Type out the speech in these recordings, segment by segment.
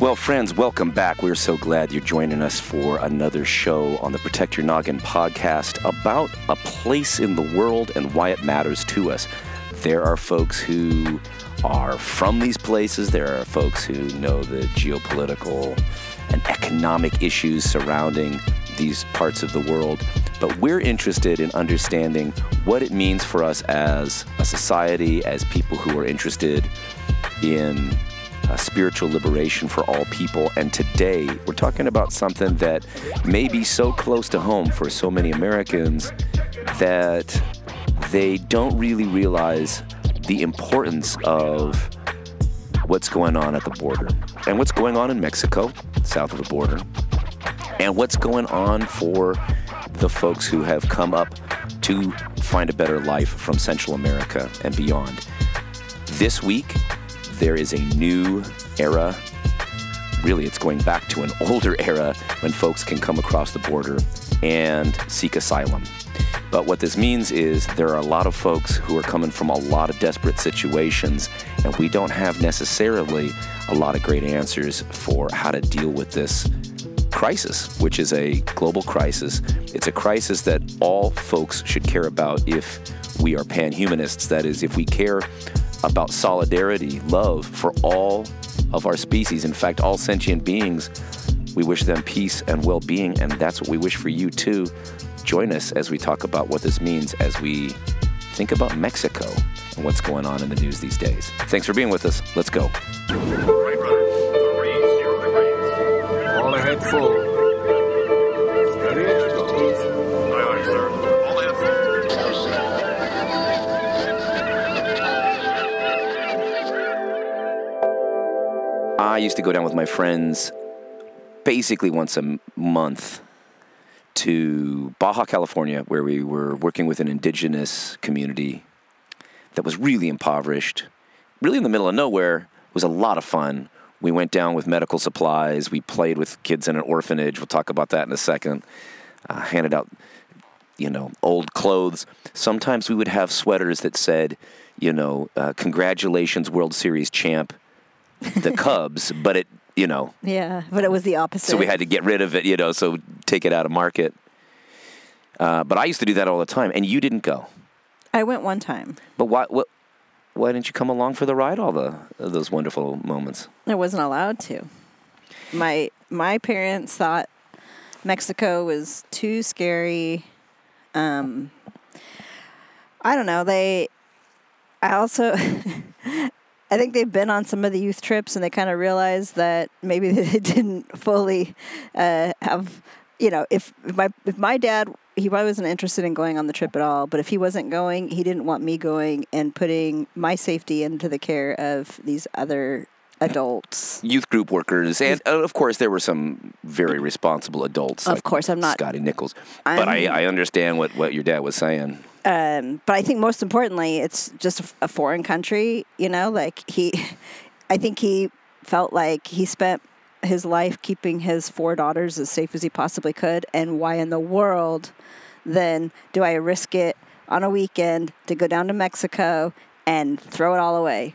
Well, friends, welcome back. We're so glad you're joining us for another show on the Protect Your Noggin podcast about a place in the world and why it matters to us. There are folks who are from these places, there are folks who know the geopolitical and economic issues surrounding these parts of the world, but we're interested in understanding what it means for us as a society, as people who are interested in uh, spiritual liberation for all people. And today, we're talking about something that may be so close to home for so many Americans that they don't really realize the importance of what's going on at the border and what's going on in Mexico, south of the border, and what's going on for the folks who have come up to find a better life from Central America and beyond. This week, there is a new era. Really, it's going back to an older era when folks can come across the border and seek asylum. But what this means is there are a lot of folks who are coming from a lot of desperate situations, and we don't have necessarily a lot of great answers for how to deal with this crisis, which is a global crisis. It's a crisis that all folks should care about if we are panhumanists. That is, if we care about solidarity, love for all of our species. In fact, all sentient beings, we wish them peace and well being, and that's what we wish for you too. Join us as we talk about what this means as we think about Mexico and what's going on in the news these days. Thanks for being with us. Let's go. All ahead. I used to go down with my friends basically once a month to Baja California, where we were working with an indigenous community that was really impoverished, really in the middle of nowhere. It was a lot of fun. We went down with medical supplies. We played with kids in an orphanage. We'll talk about that in a second. Uh, handed out, you know, old clothes. Sometimes we would have sweaters that said, you know, uh, "Congratulations, World Series champ." The Cubs, but it, you know, Yeah, but it was the opposite. so we had to get rid of it, you know, so take it out of market. Uh, but I used to do that all the time, and you didn't go. I went one time. But why? What? Why didn't you come along for the ride? All the those wonderful moments. I wasn't allowed to. My my parents thought Mexico was too scary. Um, I don't know. They. I also. I think they've been on some of the youth trips and they kind of realized that maybe they didn't fully uh, have, you know, if, if my if my dad he probably wasn't interested in going on the trip at all, but if he wasn't going, he didn't want me going and putting my safety into the care of these other adults. Youth group workers, and uh, of course there were some very responsible adults. Of like course, I'm not- Scotty Nichols, but I, I understand what what your dad was saying. Um, but I think most importantly, it's just a foreign country. You know, like he, I think he felt like he spent his life keeping his four daughters as safe as he possibly could. And why in the world then do I risk it on a weekend to go down to Mexico and throw it all away?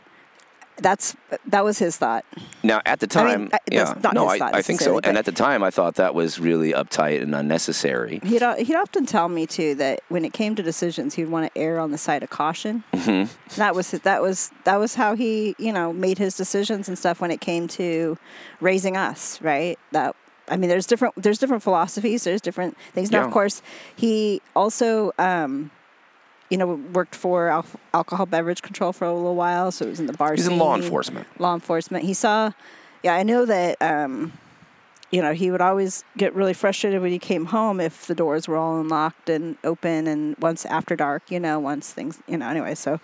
That's that was his thought. Now, at the I time, mean, yeah, that's not no, his I, thought I think so. And at the time, I thought that was really uptight and unnecessary. He'd he'd often tell me too that when it came to decisions, he'd want to err on the side of caution. Mm-hmm. That was that was that was how he you know made his decisions and stuff when it came to raising us. Right. That I mean, there's different there's different philosophies. There's different things. Now, Yeah. of course, he also. Um, you know, worked for al- alcohol beverage control for a little while, so it was in the bar. He's in law enforcement. Law enforcement. He saw, yeah, I know that um, you know, he would always get really frustrated when he came home if the doors were all unlocked and open and once after dark, you know, once things, you know, anyway. So,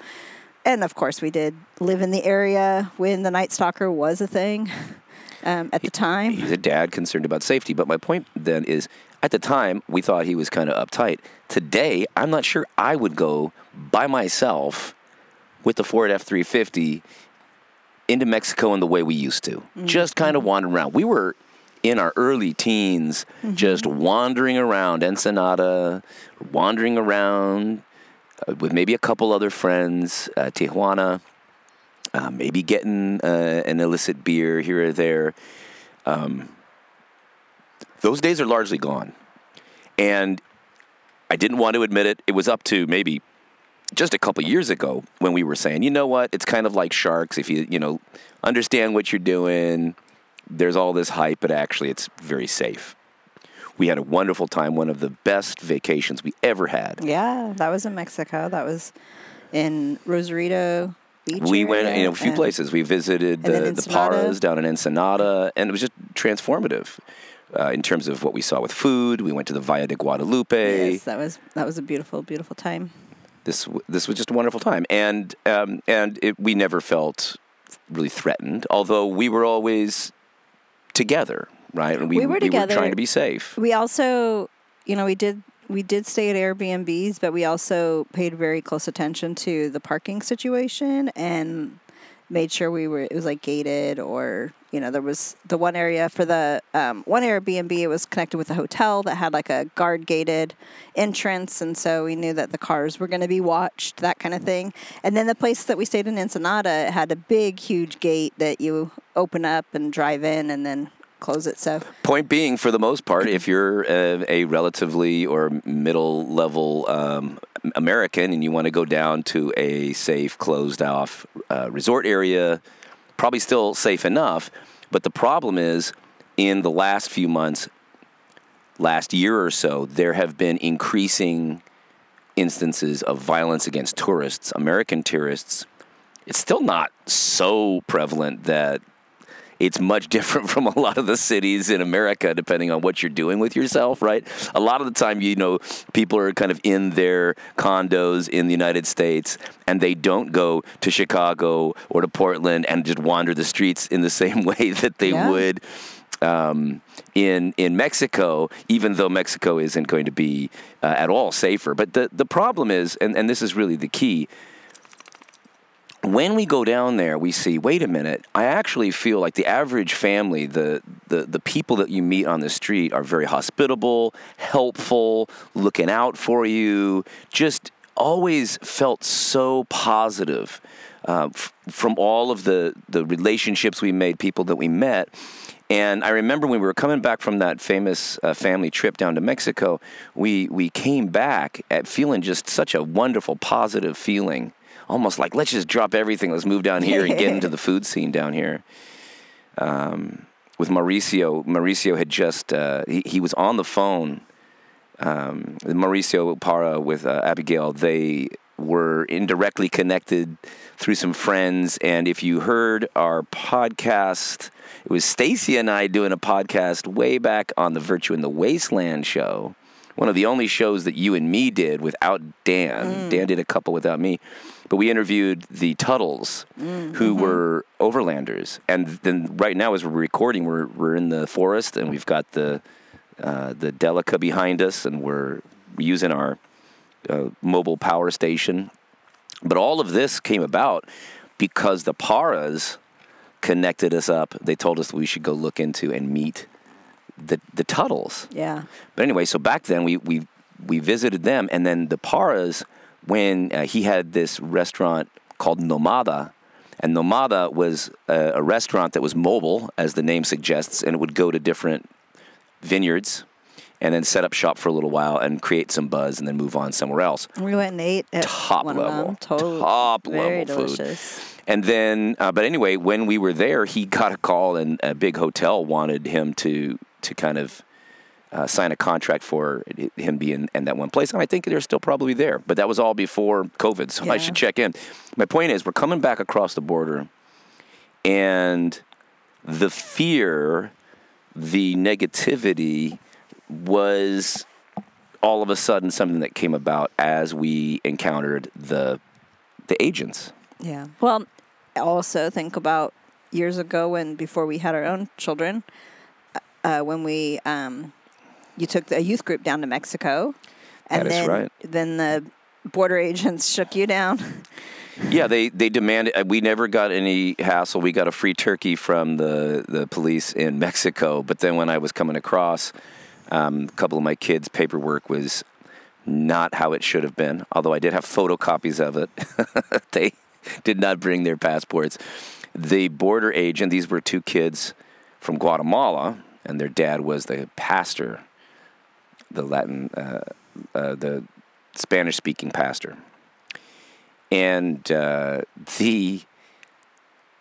and of course, we did live in the area when the Night Stalker was a thing um, at the time. He's a dad concerned about safety. But my point then is, at the time, we thought he was kind of uptight. Today, I'm not sure I would go by myself with the Ford F 350 into Mexico in the way we used to. Just kind of wandering around. We were in our early teens, just wandering around Ensenada, wandering around uh, with maybe a couple other friends, uh, Tijuana. uh, maybe getting uh, an illicit beer here or there. Um, those days are largely gone. And I didn't want to admit it. It was up to maybe just a couple years ago when we were saying, you know what, it's kind of like sharks. If you, you know, understand what you're doing, there's all this hype, but actually it's very safe. We had a wonderful time, one of the best vacations we ever had. Yeah, that was in Mexico. That was in Rosarito Beach. We went know, a few places. We visited the, the Paras down in Ensenada, and it was just transformative uh, in terms of what we saw with food. We went to the Valle de Guadalupe. Yes, that was that was a beautiful, beautiful time. This this was just a wonderful time, and um, and it, we never felt really threatened, although we were always together, right? And We were together. trying to be safe. We also, you know, we did we did stay at Airbnbs, but we also paid very close attention to the parking situation and made sure we were it was like gated or you know there was the one area for the um, one Airbnb it was connected with a hotel that had like a guard gated entrance and so we knew that the cars were going to be watched that kind of thing. And then the place that we stayed in Ensenada it had a big huge gate that you open up and drive in and then close it so. Point being, for the most part, if you're a, a relatively or middle level um, American and you want to go down to a safe, closed off uh, resort area, probably still safe enough. But the problem is, in the last few months, last year or so, there have been increasing instances of violence against tourists, American tourists. It's still not so prevalent that it's much different from a lot of the cities in America, depending on what you're doing with yourself, right? A lot of the time, you know, people are kind of in their condos in the United States and they don't go to Chicago or to Portland and just wander the streets in the same way that they Yeah. would um, in in Mexico, even though Mexico isn't going to be uh, at all safer. But the the problem is, and, and this is really the key. When we go down there, we see. Wait a minute! I actually feel like the average family, the the the people that you meet on the street, are very hospitable, helpful, looking out for you. Just always felt so positive uh, f- from all of the the relationships we made, people that we met. And I remember when we were coming back from that famous uh, family trip down to Mexico, we we came back at feeling just such a wonderful, positive feeling, almost like let's just drop everything, let's move down here and get into the food scene down here. Um, with Mauricio, Mauricio had just uh, he, he was on the phone. Um, Mauricio Para with uh, Abigail, they were indirectly connected through some friends. And if you heard our podcast, it was Stacie and I doing a podcast way back on the Virtue in the Wasteland show. One of the only shows that you and me did without Dan. Dan did a couple without me. But we interviewed the Tuttles, who were overlanders. And then right now, as we're recording, we're, we're in the forest and we've got the, uh, the Delica behind us and we're using our uh, mobile power station. But all of this came about because the Paras connected us up. They told us we should go look into and meet the the Tuttles. yeah But anyway, so back then we we we visited them, and then the Paras when uh, he had this restaurant called Nomada. And Nomada was a, a restaurant that was mobile, as the name suggests, and it would go to different vineyards and then set up shop for a little while and create some buzz and then move on somewhere else. We went and ate at Top one level. Of them. Totally, Top very level food. And then, uh, but anyway, when we were there, he got a call, and a big hotel wanted him to to kind of uh, sign a contract for him being in that one place. And I think they're still probably there, but that was all before COVID, so I should check in. My point is, we're coming back across the border, and the fear, the negativity, was all of a sudden something that came about as we encountered the the agents. Yeah. Well, also think about years ago when before we had our own children, uh, when we um, you took a youth group down to Mexico, and That is then right. then the border agents shook you down. Yeah, they they demanded. uh, We never got any hassle. We got a free turkey from the the police in Mexico. But then when I was coming across, um, a couple of my kids' paperwork was not how it should have been. Although I did have photocopies of it. they did not bring their passports. The border agent, these were two kids from Guatemala, and their dad was the pastor, the Latin, uh, uh, the Spanish speaking pastor. And uh, the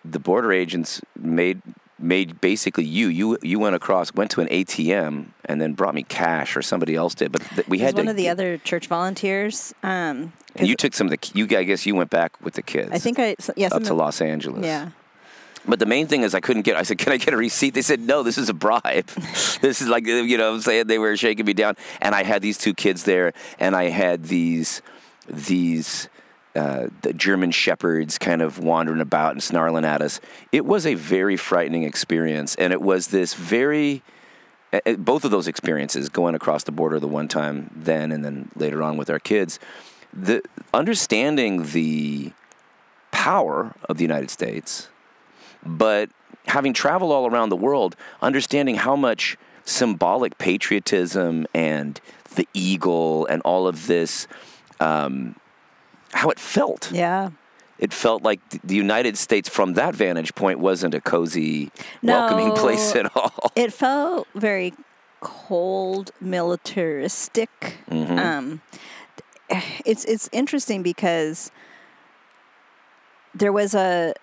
the border agents made made basically you you you went across went to an ATM and then brought me cash or somebody else did but th- we had one to of the other church volunteers. Um, and you took some of the you I guess you went back with the kids I think I yeah up to Los Angeles Yeah. But the main thing is I couldn't get I said can I get a receipt? They said no this is a bribe. This is like you know I'm saying? They were shaking me down. And I had these two kids there and I had these these uh, the German shepherds kind of wandering about and snarling at us. It was a very frightening experience, and it was this very uh, both of those experiences going across the border the one time then and then later on with our kids the understanding the power of the United States but having traveled all around the world understanding how much symbolic patriotism and the eagle and all of this um, how it felt Yeah. it felt like the United States from that vantage point wasn't a cozy welcoming place at all It felt very cold, militaristic. Mm-hmm. Um, it's it's interesting because there was a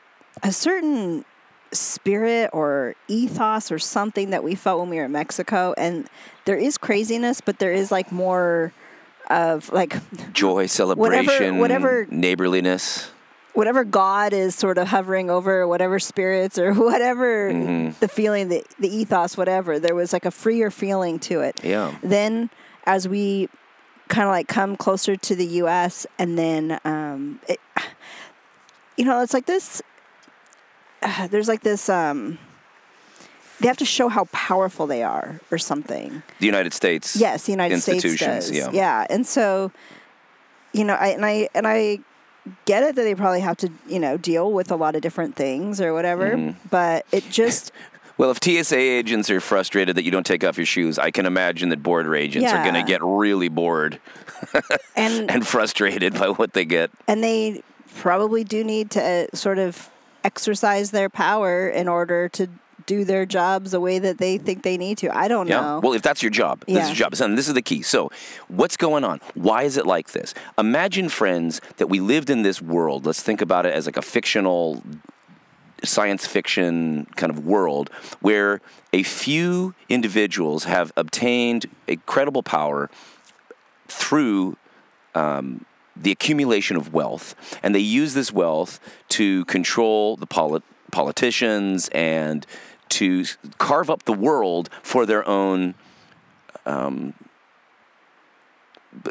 a certain spirit or ethos or something that we felt when we were in Mexico, and there is craziness, but there is like more of like joy celebration whatever- neighborliness whatever God is sort of hovering over, whatever spirits or whatever Mm-hmm. the feeling, the, the ethos, whatever, there was like a freer feeling to it. Yeah. Then as we kind of like come closer to the U.S. and then, um, it, you know, it's like this, uh, there's like this, um, they have to show how powerful they are or something. the United States Yes, the United States does. yeah and so, you know, I and I and I get it that they probably have to, you know, deal with a lot of different things or whatever. Mm-hmm. But it just, Well, if TSA agents are frustrated that you don't take off your shoes, I can imagine that border agents are going to get really bored and and frustrated by what they get. and they probably do need to uh, sort of exercise their power in order to do their jobs the way that they think they need to. I don't Yeah. know. Well, if that's your job, this is your job. And this is the key. So, what's going on? Why is it like this? Imagine, friends, that we lived in this world. Let's think about it as like a fictional science fiction kind of world where a few individuals have obtained incredible power through um, the accumulation of wealth, and they use this wealth to control the polit- politicians and to carve up the world for their own. Um,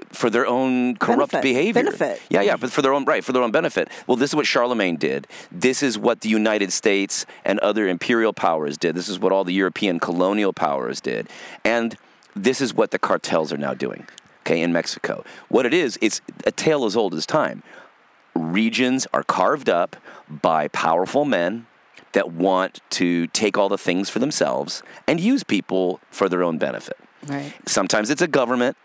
for their own corrupt Benefit. behavior. Benefit. Yeah, yeah, but for their own right, for their own benefit. Well, this is what Charlemagne did. This is what the United States and other imperial powers did. This is what all the European colonial powers did. And this is what the cartels are now doing. Okay, in Mexico. What it is, it's a tale as old as time. Regions are carved up by powerful men that want to take all the things for themselves and use people for their own benefit. right. Sometimes it's a government,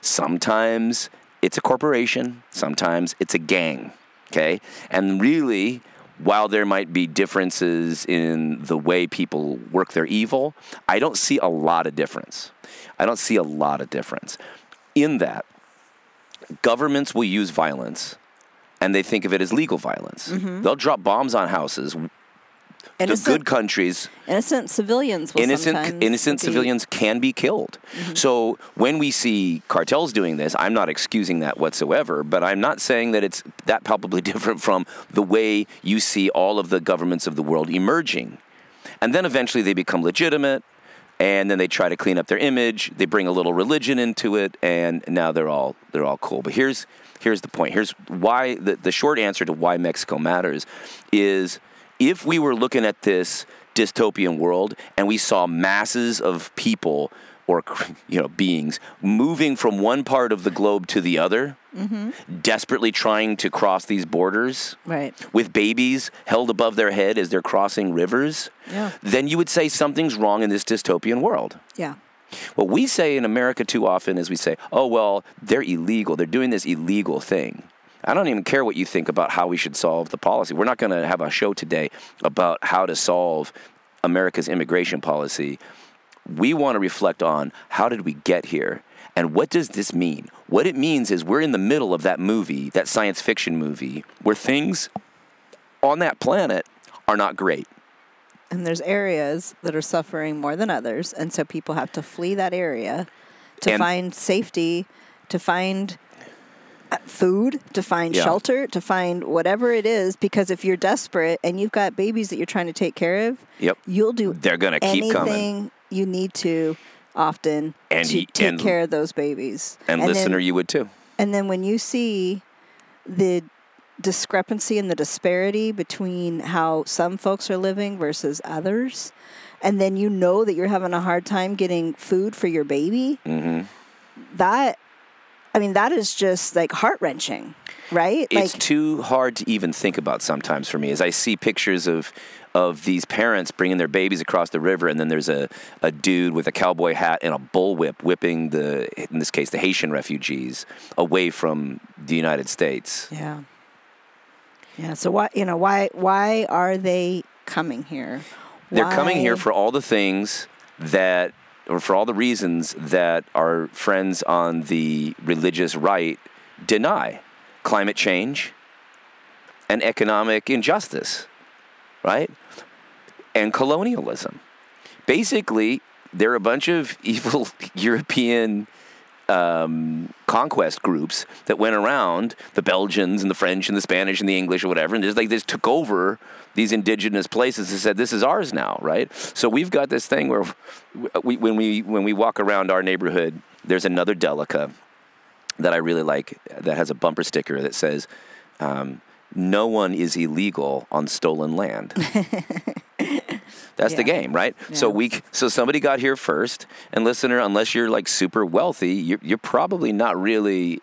sometimes it's a corporation, sometimes it's a gang. Okay? And really, while there might be differences in the way people work their evil, I don't see a lot of difference. I don't see a lot of difference. In that, governments will use violence and they think of it as legal violence. Mm-hmm. They'll drop bombs on houses. The good countries innocent civilians will innocent sometimes innocent be- civilians can be killed. Mm-hmm. So when we see cartels doing this, I'm not excusing that whatsoever, but I'm not saying that it's that palpably different from the way you see all of the governments of the world emerging. And then eventually they become legitimate and then they try to clean up their image, they bring a little religion into it and now they're all they're all cool. But here's here's the point. Here's why the, the short answer to why Mexico matters is if we were looking at this dystopian world and we saw masses of people or you know beings moving from one part of the globe to the other mm-hmm. desperately trying to cross these borders Right. with babies held above their head as they're crossing rivers Yeah. then you would say something's wrong in this dystopian world Yeah. what we say in America too often is we say, oh, well, they're illegal. They're doing this illegal thing. I don't even care what you think about how we should solve the policy. We're not going to have a show today about how to solve America's immigration policy. We want to reflect on how did we get here and what does this mean? What it means is we're in the middle of that movie, that science fiction movie, where things on that planet are not great. And there's areas that are suffering more than others, and so people have to flee that area to And- find safety, to find uh, food, to find Yeah. shelter, to find whatever it is. Because if you're desperate and you've got babies that you're trying to take care of, Yep. you'll do They're gonna keep coming. You need to often And to y- take and- care of those babies. And, then- listener, you would too. and then when you see the discrepancy and the disparity between how some folks are living versus others, and then you know that you're having a hard time getting food for your baby, hmm that, I mean, that is just like heart wrenching, right? It's like, too hard to even think about sometimes for me as I see pictures of of these parents bringing their babies across the river, and then there's a, a dude with a cowboy hat and a bullwhip whipping the, in this case, the Haitian refugees away from the United States. yeah. Yeah. So why, you know, why, why are they coming here? They're coming here for all the things that, or for all the reasons that our friends on the religious right deny climate change and economic injustice, right? And colonialism. Basically, they're a bunch of evil European um, conquest groups that went around the Belgians and the French and the Spanish and the English or whatever, and just like just took over these indigenous places and said, "This is ours now," right? So we've got this thing where we, when we when we walk around our neighborhood, there's another Delica that I really like that has a bumper sticker that says, um, "No one is illegal on stolen land." That's the game, right? So we so somebody got here first, and listener, unless you're like super wealthy, you're, you're probably not really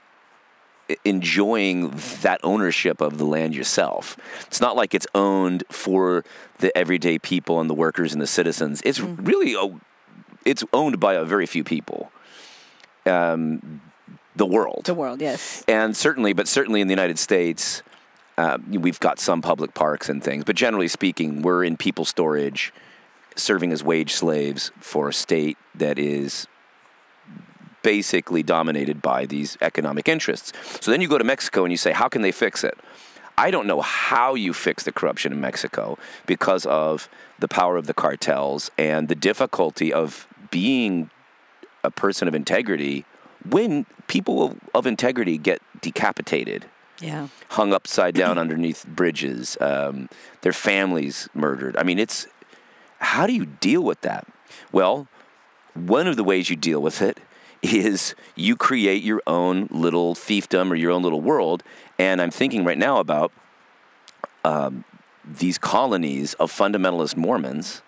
enjoying that ownership of the land yourself. It's not like it's owned for the everyday people and the workers and the citizens. It's really o- it's owned by a very few people. Um, the world The world, yes. and certainly, but certainly in the United States, uh, we've got some public parks and things. But generally speaking, we're in people storage, serving as wage slaves for a state that is basically dominated by these economic interests. So then you go to Mexico and you say, how can they fix it? I don't know how you fix the corruption in Mexico because of the power of the cartels and the difficulty of being a person of integrity when people of, integrity get decapitated, Yeah. hung upside down underneath bridges, um, their families murdered. I mean, it's how do you deal with that? Well, one of the ways you deal with it is you create your own little fiefdom or your own little world. And I'm thinking right now about um, these colonies of fundamentalist Mormons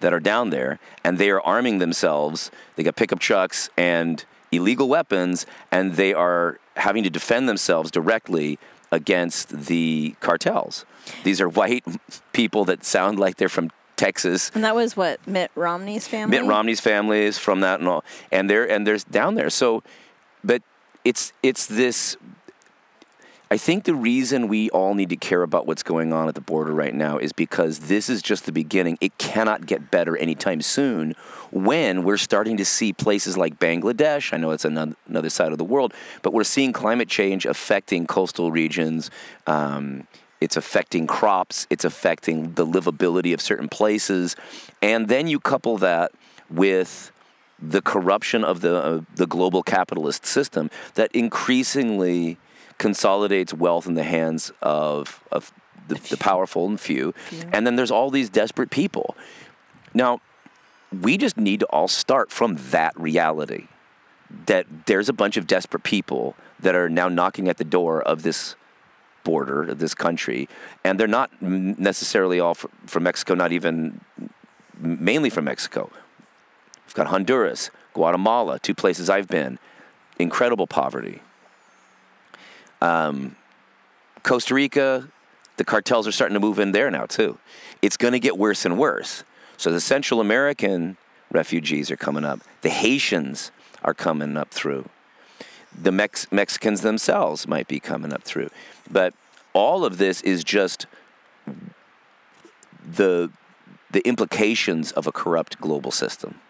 that are down there, and they are arming themselves. They got pickup trucks and illegal weapons, and they are having to defend themselves directly against the cartels. These are white people that sound like they're from Texas. And that was what Mitt Romney's family. Mitt Romney's family is from that and all, and they're and there's down there. So, but it's it's this. I think the reason we all need to care about what's going on at the border right now is because this is just the beginning. It cannot get better anytime soon. When we're starting to see places like Bangladesh, I know it's another, another side of the world, but we're seeing climate change affecting coastal regions. Um, it's affecting crops. It's affecting the livability of certain places, and then you couple that with the corruption of the uh, the global capitalist system that increasingly consolidates wealth in the hands of of the, the powerful and few, and then there's all these desperate people. Now, we just need to all start from that reality that there's a bunch of desperate people that are now knocking at the door of this border of this country, and they're not necessarily all from Mexico, not even mainly from Mexico. We've got Honduras, Guatemala, two places I've been. Incredible poverty. Um, Costa Rica, the cartels are starting to move in there now too. It's going to get worse and worse. So the Central American refugees are coming up. The Haitians are coming up through. The Mex- Mexicans themselves might be coming up through. But all of this is just the the implications of a corrupt global system.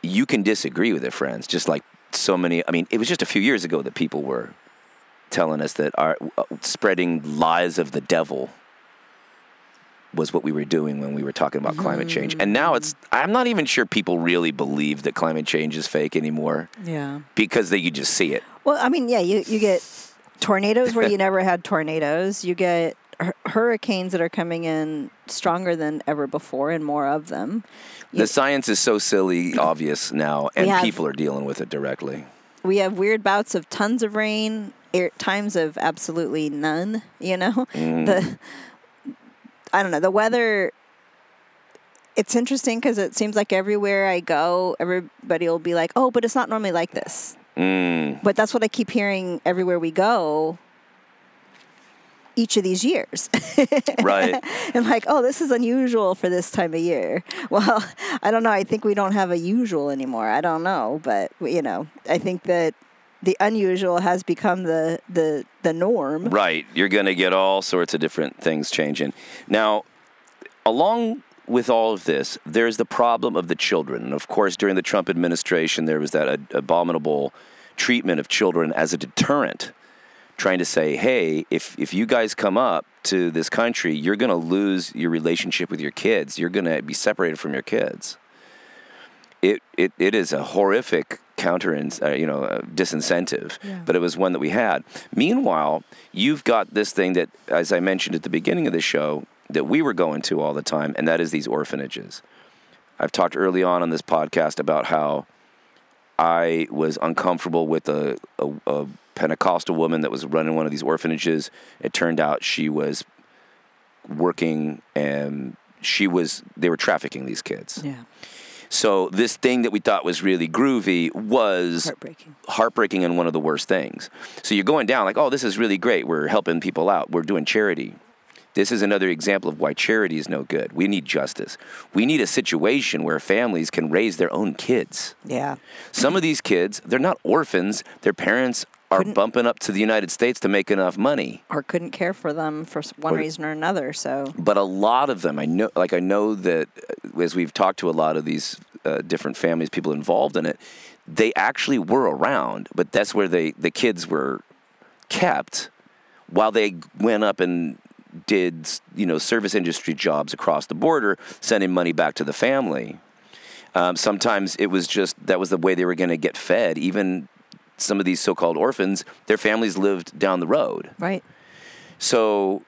You can disagree with it, friends, just like so many. I mean, it was just a few years ago that people were telling us that our uh, spreading lies of the devil was what we were doing when we were talking about climate change. Mm. And now it's I'm not even sure people really believe that climate change is fake anymore Yeah. because they you just see it. Well, I mean, yeah, you, you get tornadoes where you never had tornadoes. You get hurricanes that are coming in stronger than ever before and more of them. The science is so silly obvious now and have- people are dealing with it directly. We have weird bouts of tons of rain, times of absolutely none, you know? Mm. The I don't know, the weather it's interesting because it seems like everywhere I go, everybody will be like, "Oh, but it's not normally like this." Mm, But that's what I keep hearing everywhere we go each of these years. right. and like, oh, this is unusual for this time of year. Well, I don't know. I think we don't have a usual anymore. I don't know, but you know, I think that the unusual has become the the the norm. Right. You're going to get all sorts of different things changing. Now, along with all of this, there's the problem of the children. Of course, during the Trump administration, there was that ad- abominable treatment of children as a deterrent, trying to say, hey, if, if you guys come up to this country, you're going to lose your relationship with your kids. You're going to be separated from your kids. It, it, it is a horrific counter, uh, you know, uh, disincentive, Yeah. but it was one that we had. Meanwhile, you've got this thing that, as I mentioned at the beginning of the show, that we were going to all the time, and that is these orphanages. I've talked early on on this podcast about how I was uncomfortable with a, a, a Pentecostal woman that was running one of these orphanages. It turned out she was working and she was they were trafficking these kids. Yeah, So this thing that we thought was really groovy was heartbreaking. heartbreaking and one of the worst things. So you're going down like, oh, this is really great. We're helping people out. We're doing charity. This is another example of why charity is no good. We need justice. We need a situation where families can raise their own kids. Yeah, Some of these kids, they're not orphans. Their parents are bumping up to the United States to make enough money. or couldn't care for them for one Or- reason or another. So But a lot of them, I know, like I know that uh, as we've talked to a lot of these uh, different families, people involved in it, they actually were around, but that's where they the kids were kept while they went up and did you know service industry jobs across the border, sending money back to the family. Um, sometimes it was just that was the way they were going to get fed. Even some of these so-called orphans, their families lived down the road. right, So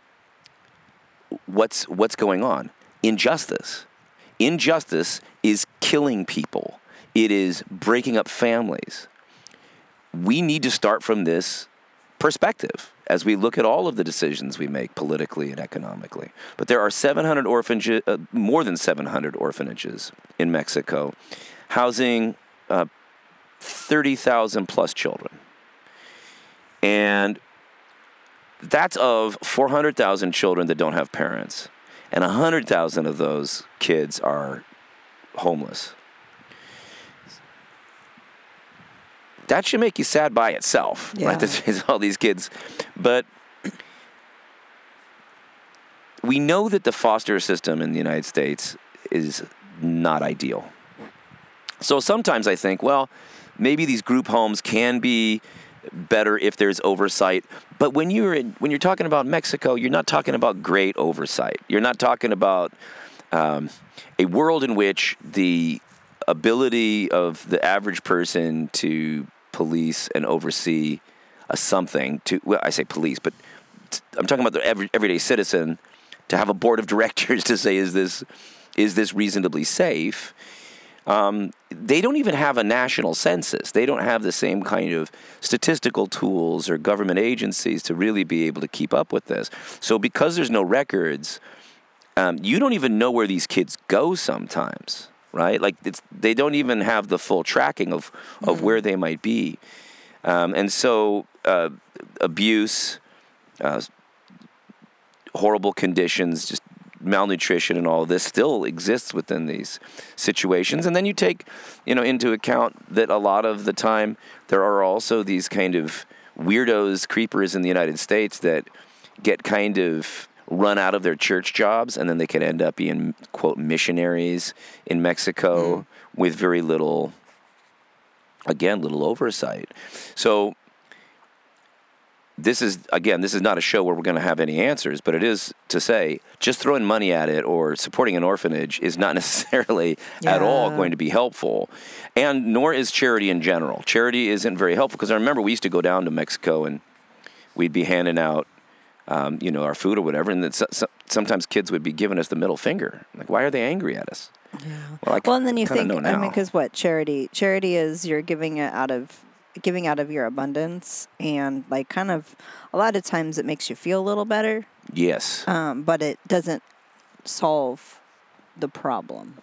what's what's going on? Injustice. Injustice is killing people. It is breaking up families. We need to start from this perspective as we look at all of the decisions we make politically and economically. But there are 700 orphanages, uh, more than 700 orphanages in Mexico, housing uh, 30,000 plus children. And that's of 400,000 children that don't have parents. And 100,000 of those kids are homeless. That should make you sad by itself, Yeah. right? There's all these kids. But we know that the foster system in the United States is not ideal. So sometimes I think, well, maybe these group homes can be better if there's oversight. But when you're in, when you're talking about Mexico, you're not talking about great oversight. You're not talking about um, a world in which the ability of the average person to police and oversee a something to well, I say police, but I'm talking about the every, everyday citizen to have a board of directors to say is this is this reasonably safe um, they don't even have a national census. They don't have the same kind of statistical tools or government agencies to really be able to keep up with this. So, because there's no records, um, you don't even know where these kids go sometimes, right? Like, they don't even have the full tracking of, of where they might be. Um, and so, uh, abuse, uh, horrible conditions, just malnutrition and all of this still exists within these situations. And then you take, you know, into account that a lot of the time there are also these kind of weirdos, creepers in the United States that get kind of run out of their church jobs and then they can end up being quote missionaries in Mexico mm-hmm. with very little again little oversight. So this is again this is not a show where we're going to have any answers but it is to say just throwing money at it or supporting an orphanage is not necessarily at all going to be helpful. And nor is charity in general. Charity isn't very helpful because i remember we used to go down to mexico and we'd be handing out um, you know our food or whatever and then so, so, sometimes kids would be giving us the middle finger. Like why are they angry at us? Yeah. well, Well, and then you think, I mean, because what charity? Charity is you're giving it out of giving out of your abundance, and like kind of a lot of times it makes you feel a little better, yes um, but it doesn't solve the problem.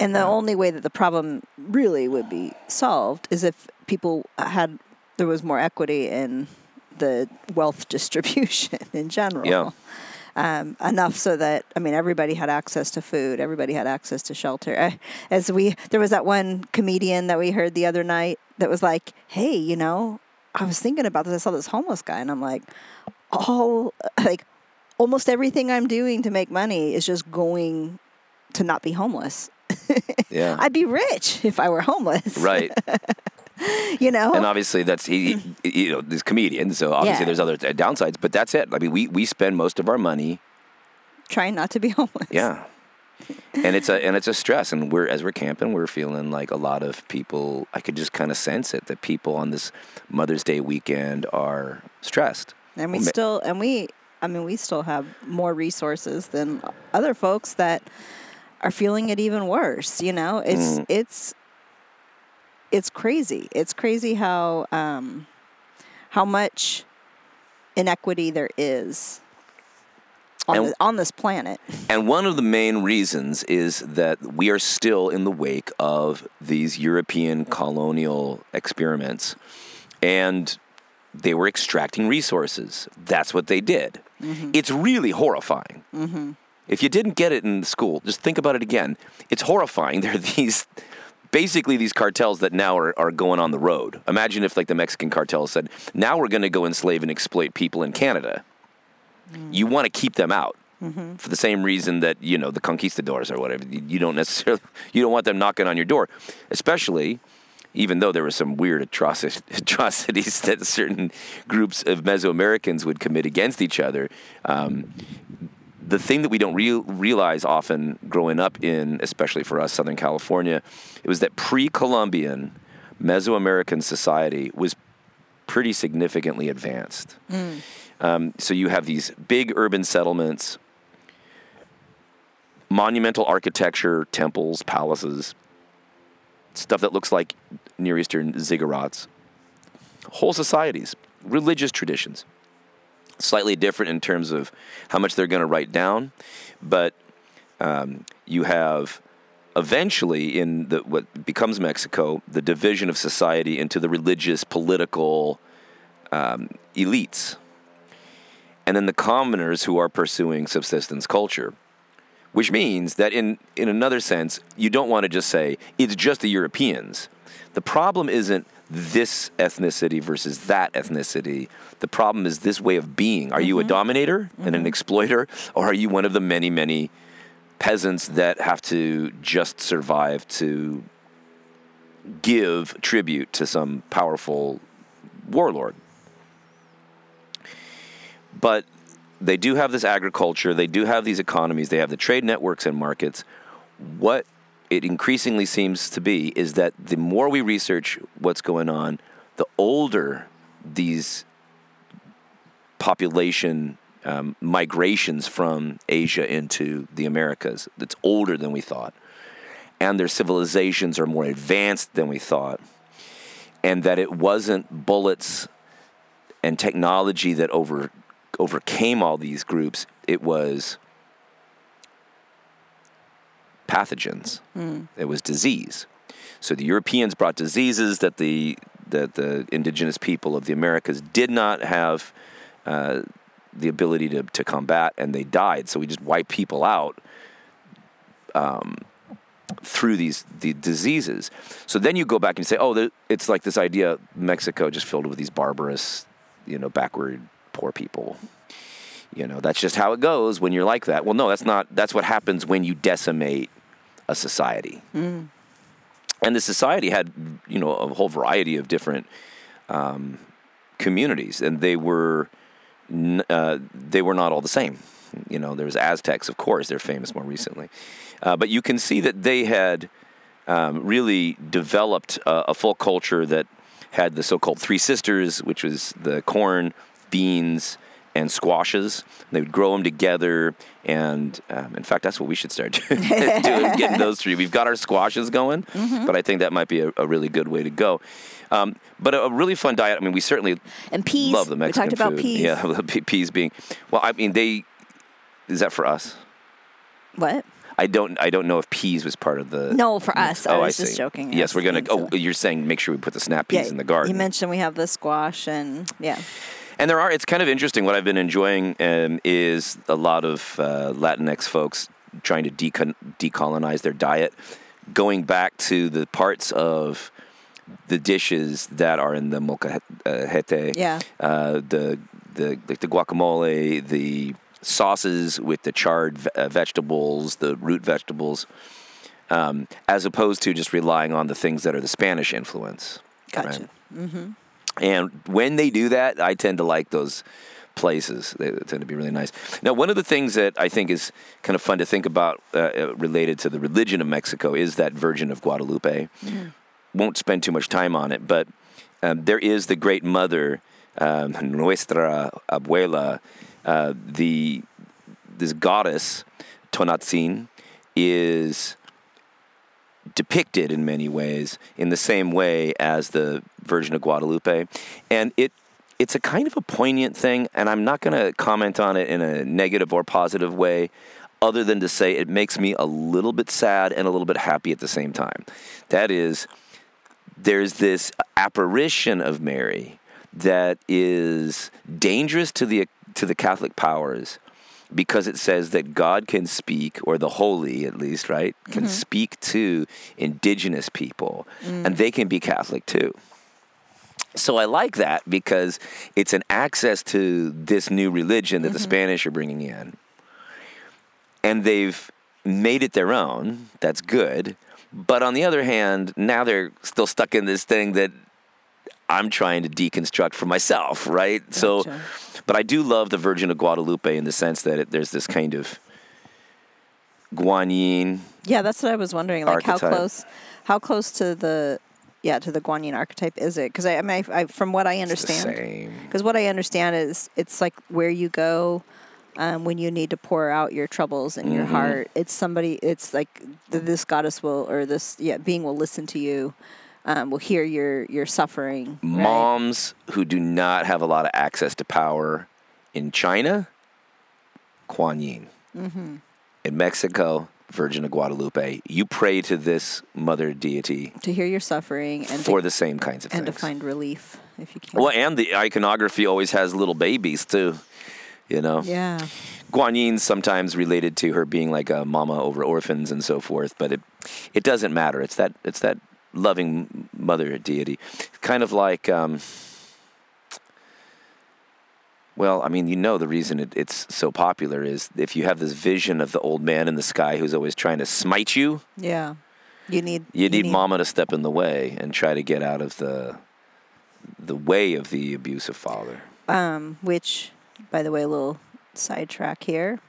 And the only way that the problem really would be solved is if people had there was more equity in the wealth distribution in general. Yeah. Um, enough so that I mean everybody had access to food, everybody had access to shelter. Uh, As we there was that one comedian that we heard the other night that was like, "Hey, you know, I was thinking about this. I saw this homeless guy, and I'm like, all like almost everything I'm doing to make money is just going to not be homeless. yeah I'd be rich if I were homeless. right You know? and obviously that's he, he- you know this comedian so obviously Yeah. there's other downsides but that's it i mean we, we spend most of our money trying not to be homeless. yeah and it's a and it's a stress and we're as we're camping we're feeling like a lot of people i could just kind of sense it that people on this mother's day weekend are stressed And we Well, still, and we, I mean, we still have more resources than other folks that are feeling it even worse. You know, it's Mm. it's it's crazy. It's crazy how um, how much inequity there is on And- the, on this planet. And one of the main reasons is that we are still in the wake of these European colonial experiments. And they were extracting resources. That's what they did. It's really horrifying. If you didn't get it in school, just think about it again. It's horrifying. There are these, basically, these cartels that now are, are going on the road. Imagine if, like, the Mexican cartel said, now we're going to go enslave and exploit people in Canada. You want to keep them out for the same reason that you know the conquistadors or whatever you, you don't necessarily you don't want them knocking on your door especially even though there were some weird atroci- atrocities that certain groups of mesoamericans would commit against each other um, the thing that we don't real, realize often growing up in especially for us southern california it was that pre-columbian mesoamerican society was pretty significantly advanced um, so you have these big urban settlements, monumental architecture, temples, palaces, stuff that looks like Near Eastern ziggurats, whole societies, religious traditions. Slightly different in terms of how much they're going to write down, but um, you have eventually in the, what becomes Mexico the division of society into the religious, political um, elites and then the commoners who are pursuing subsistence culture. Which means that in, in another sense, you don't want to just say it's just the Europeans. The problem isn't this ethnicity versus that ethnicity. The problem is this way of being. Are you a mm-hmm. dominator and an mm-hmm. exploiter, or are you one of the many, many peasants that have to just survive to give tribute to some powerful warlord? but they do have this agriculture, they do have these economies, they have the trade networks and markets. What it increasingly seems to be is that the more we research what's going on, the older these population um, migrations from Asia into the Americas. That's older than we thought. And their civilizations are more advanced than we thought. And that it wasn't bullets and technology that over overcame all these groups, it was pathogens. It was disease. So the Europeans brought diseases that the that the indigenous people of the Americas did not have uh, the ability to, to combat, and they died. So we just wiped people out um, through these the diseases. So then you go back and say, oh, it's like this idea Mexico just filled with these barbarous, you know, backward poor people. You know, that's just how it goes when you're like that. Well, no, that's not. That's what happens when you decimate a society. And the society had, you know, a whole variety of different um, communities, and they were n- uh, they were not all the same. You know, there was Aztecs, of course, they're famous more recently, uh, but you can see that they had um, really developed a, a full culture that had the so-called three sisters, which was the corn, beans, and squashes. They would grow them together, and um, in fact, that's what we should start doing, getting those three. We've got our squashes going, but I think that might be a, a really good way to go. Um, but a, a really fun diet. I mean, we certainly And peas. love the Mexican we talked about food. peas. Yeah, the peas being well. I mean, they is that for us? What? I don't. I don't know if peas was part of the. No, for us. Oh, I was just see. joking. Yes, we're gonna. Oh, silly. you're saying make sure we put the snap peas in the garden. You mentioned we have the squash and yeah. And there are, it's kind of interesting. What I've been enjoying um, is a lot of uh, Latinx folks trying to decon- decolonize their diet, going back to the parts of the dishes that are in the molcajete, Yeah. uh, the the like the guacamole, the sauces with the charred ve- uh, vegetables, the root vegetables, um, as opposed to just relying on the things that are the Spanish influence. Gotcha. right? And when they do that, I tend to like those places. They tend to be really nice. Now, one of the things that I think is kind of fun to think about uh, uh, related to the religion of Mexico is that Virgin of Guadalupe. Won't spend too much time on it, but um, there is the Great Mother, um, Nuestra Abuela, uh, the this goddess Tonantzin is depicted in many ways in the same way as the Virgin of Guadalupe, and it it's a kind of a poignant thing, and I'm not going to comment on it in a negative or positive way, other than to say it makes me a little bit sad and a little bit happy at the same time. That is, there's this apparition of Mary that is dangerous to the to the Catholic powers because it says that God can speak, or the holy at least, right, can mm-hmm. speak to indigenous people, and mm. they can be Catholic too. So I like that because it's an access to this new religion that the mm-hmm. Spanish are bringing in. And they've made it their own. That's good. But on the other hand, now they're still stuck in this thing that I'm trying to deconstruct for myself, right? So, but I do love the Virgin of Guadalupe in the sense that it, there's this kind of Guanyin. Yeah, that's what I was wondering. Like Archetype. how close, how close to the, yeah, to the Guanyin archetype is it? Because I, I mean, I, I, from what I the understand, because what I understand is it's like where you go um, when you need to pour out your troubles in Mm-hmm. your heart. It's somebody. It's like th- this goddess will or this yeah being will listen to you, um, will hear your your suffering. right? Moms who do not have a lot of access to power in China, Kuan Yin. Mm-hmm. In Mexico, Virgin of Guadalupe. You pray to this mother deity to hear your suffering and for to, the same kinds of and to find relief if you can. well, and the iconography always has little babies too. You know, yeah. Guan Yin's sometimes related to her being like a mama over orphans and so forth, but it it doesn't matter. It's that it's that loving mother deity, kind of like. Um, well, I mean, you know, the reason it, it's so popular is if you have this vision of the old man in the sky who's always trying to smite you, Yeah. You need you need mama to step in the way and try to get out of the the way of the abusive father. um, which, by the way, a little sidetrack here.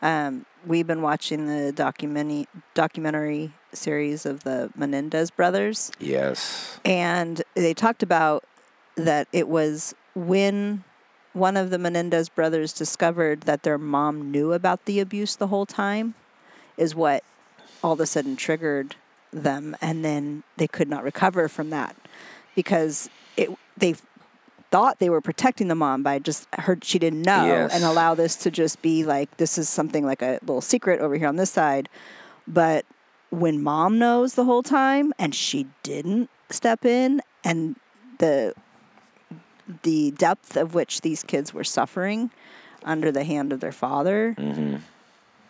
Um, we've been watching the documentary documentary series of the Menendez brothers, Yes. and they talked about that it was when one of the Menendez brothers discovered that their mom knew about the abuse the whole time, is what all of a sudden triggered them, and then they could not recover from that because it they thought they were protecting the mom by just her she didn't know Yes. and allow this to just be like this is something like a little secret over here on this side but when mom knows the whole time and she didn't step in and the the depth of which these kids were suffering under the hand of their father, Mm-hmm.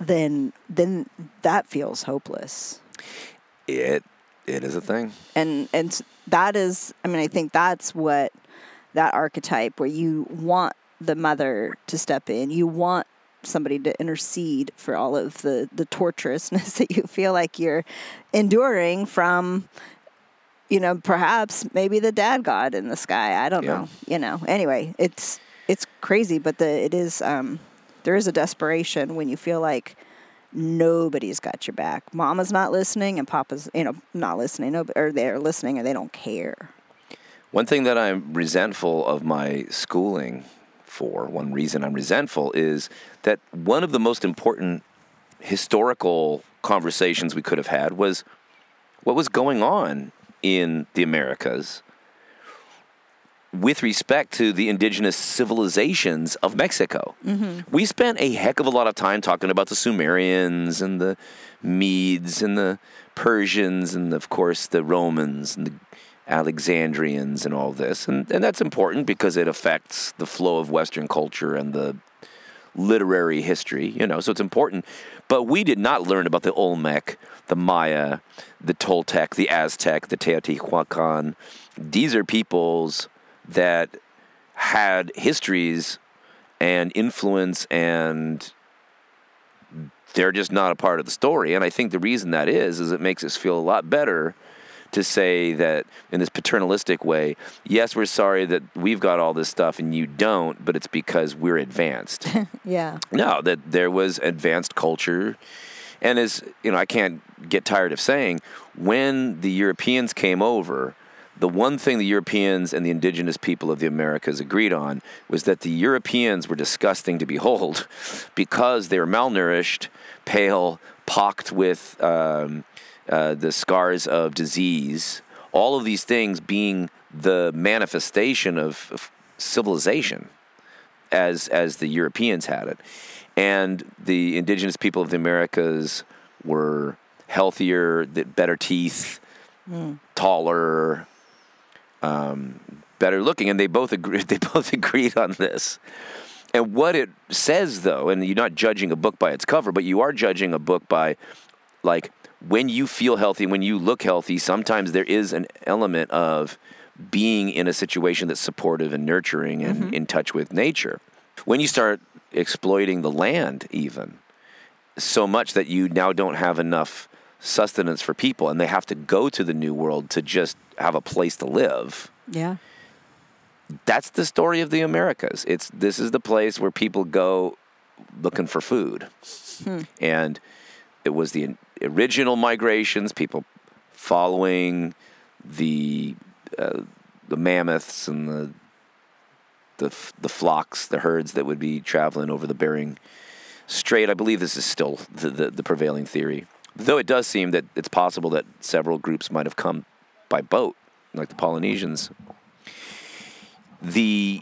then then that feels hopeless. It it is a thing. and and that is i mean i think that's what that archetype where you want the mother to step in you want somebody to intercede for all of the the torturousness that you feel like you're enduring from you know perhaps maybe the dad god in the sky i don't Yeah. know you know anyway it's it's crazy but the it is um there is a desperation when you feel like nobody's got your back. Mama's not listening, and Papa's, you know, not listening. No, or they're listening, and they don't care. One thing that I'm resentful of my schooling for, one reason I'm resentful is that one of the most important historical conversations we could have had was what was going on in the Americas with respect to the indigenous civilizations of Mexico. Mm-hmm. We spent a heck of a lot of time talking about the Sumerians and the Medes and the Persians and, of course, the Romans and the Alexandrians and all this. And, and that's important because it affects the flow of Western culture and the literary history, you know, so it's important. But we did not learn about the Olmec, the Maya, the Toltec, the Aztec, the Teotihuacan. These are peoples that had histories and influence and they're just not a part of the story. And I think the reason that is is it makes us feel a lot better to say that in this paternalistic way, yes, we're sorry that we've got all this stuff and you don't, but it's because we're advanced. Yeah. no, that there was advanced culture. And as you know, I can't get tired of saying, when the Europeans came over, the one thing the Europeans and the indigenous people of the Americas agreed on was that the Europeans were disgusting to behold because they were malnourished, pale, pocked with um, uh, the scars of disease, all of these things being the manifestation of, of civilization as as the Europeans had it, and the indigenous people of the Americas were healthier, better teeth, taller, um, better looking, and they both agreed. They both agreed on this. And what it says, though, and you're not judging a book by its cover, but you are judging a book by, like, when you feel healthy, when you look healthy, sometimes there is an element of being in a situation that's supportive and nurturing and mm-hmm. in touch with nature. When you start exploiting the land, even so much that you now don't have enough sustenance for people and they have to go to the new world to just have a place to live Yeah. that's the story of the Americas. It's this is the place where people go looking for food, hmm. and it was the original migrations, people following the uh, the mammoths and the the the flocks, the herds that would be traveling over the Bering Strait. I believe this is still the, the, the prevailing theory, though it does seem that it's possible that several groups might have come by boat, like the Polynesians. The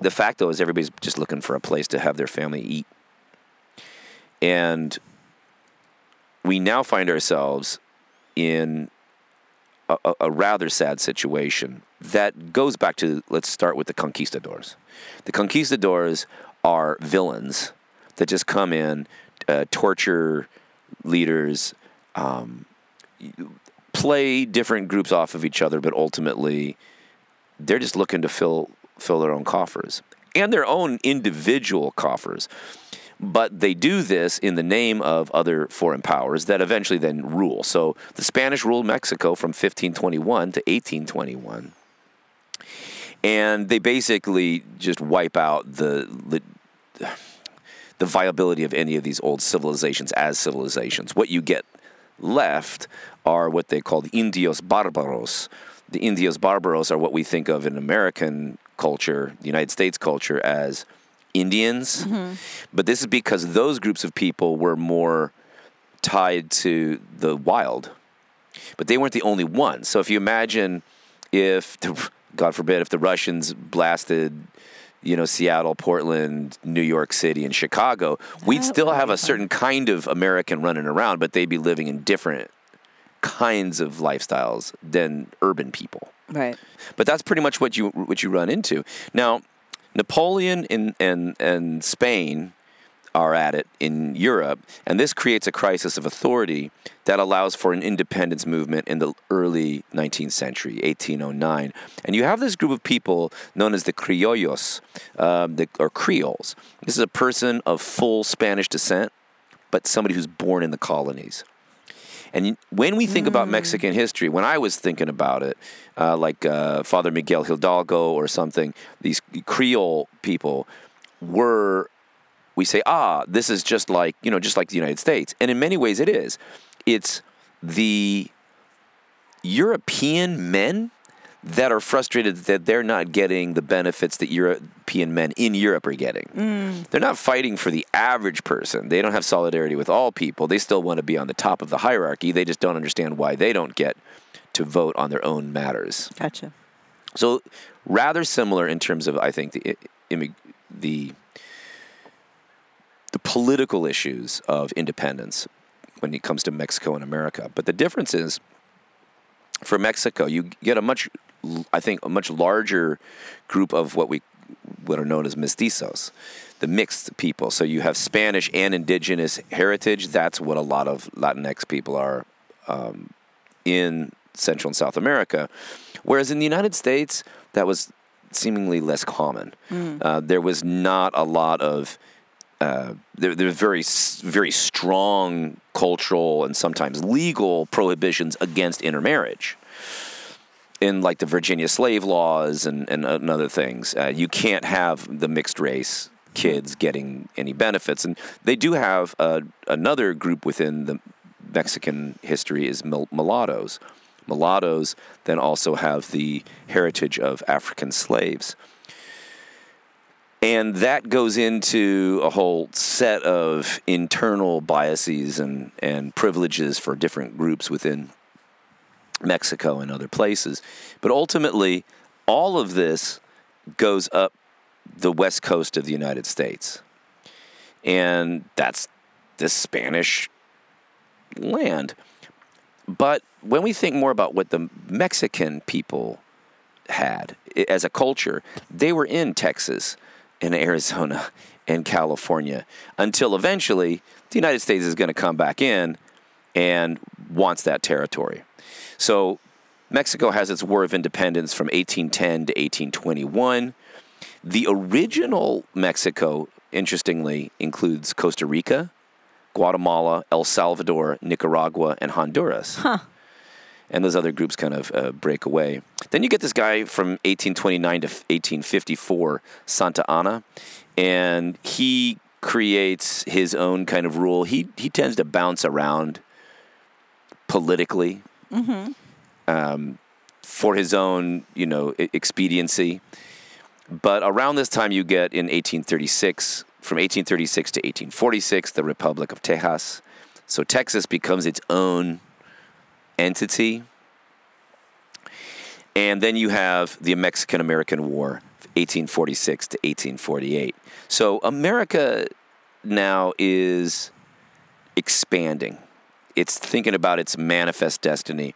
the fact though is everybody's just looking for a place to have their family eat. And we now find ourselves in a, a- a rather sad situation that goes back to let's start with the conquistadors the conquistadors are villains that just come in uh, torture leaders um, play different groups off of each other but ultimately they're just looking to fill fill their own coffers and their own individual coffers. But they do this in the name of other foreign powers that eventually then rule. So the Spanish ruled Mexico from 1521 to 1821. And they basically just wipe out the, the the viability of any of these old civilizations as civilizations. What you get left are what they call the Indios Barbaros. The Indios Barbaros are what we think of in American culture, the United States culture, as Indians. But this is because those groups of people were more tied to the wild. But they weren't the only ones. So if you imagine if, the, God forbid, if the Russians blasted, you know, Seattle, Portland, New York City, and Chicago, we'd That still have a certain kind of American running around, but they'd be living in different kinds of lifestyles than urban people. Right. But that's pretty much what you what you run into. Now, Napoleon and, and, and Spain are at it in Europe, and this creates a crisis of authority that allows for an independence movement in the early 19th century, 1809. And you have this group of people known as the criollos, um, the, or Creoles. This is a person of full Spanish descent, but somebody who's born in the colonies. And when we think about Mexican history, when I was thinking about it, uh, like uh, Father Miguel Hidalgo or something, these Creole people were, we say, ah, this is just like, you know, just like the United States. And in many ways it is. It's the European men that are frustrated that they're not getting the benefits that European men in Europe are getting. Mm. They're not fighting for the average person. They don't have solidarity with all people. They still want to be on the top of the hierarchy. They just don't understand why they don't get to vote on their own matters. Gotcha. So rather similar in terms of I think the immig- the the political issues of independence when it comes to Mexico and America. But the difference is for Mexico, you get a much I think a much larger group of what we what are known as mestizos, the mixed people. So you have Spanish and indigenous heritage. That's what a lot of Latinx people are um, in Central and South America. Whereas in the United States, that was seemingly less common. Uh, there was not a lot of uh, there, there were very very strong cultural and sometimes legal prohibitions against intermarriage in like the Virginia slave laws and, and, and other things. Uh, you can't have the mixed race kids getting any benefits. And they do have uh, another group within the Mexican history is mul- mulattoes. Mulattoes then also have the heritage of African slaves. And that goes into a whole set of internal biases and, and privileges for different groups within Mexico and other places. But ultimately, all of this goes up the west coast of the United States. And that's the Spanish land. But when we think more about what the Mexican people had as a culture, they were in Texas and Arizona and California until eventually the United States is going to come back in and wants that territory. So Mexico has its War of Independence from 1810 to 1821. The original Mexico, interestingly, includes Costa Rica, Guatemala, El Salvador, Nicaragua, and Honduras. And those other groups kind of uh, break away. Then you get this guy from 1829 to 1854, Santa Anna, and he creates his own kind of rule. He he tends to bounce around politically um, for his own, you know, expediency. But around this time, you get in 1836, from 1836 to 1846, the Republic of Texas. So Texas becomes its own entity. And then you have the Mexican American War, 1846 to 1848. So America now is expanding. It's thinking about its manifest destiny,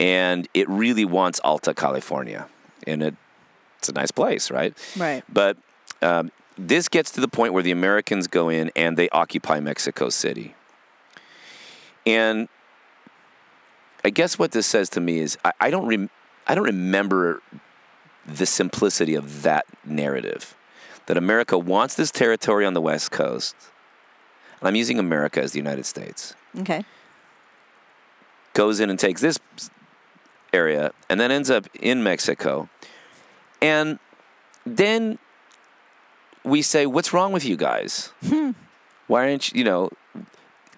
and it really wants Alta California. And it, it's a nice place, right? Right. But um, this gets to the point where the Americans go in and they occupy Mexico City. And I guess what this says to me is I, I don't rem- I don't remember the simplicity of that narrative that America wants this territory on the West Coast. And I'm using America as the United States. Okay. Goes in and takes this area and then ends up in Mexico. And then we say, What's wrong with you guys? Hmm. Why aren't you, you know,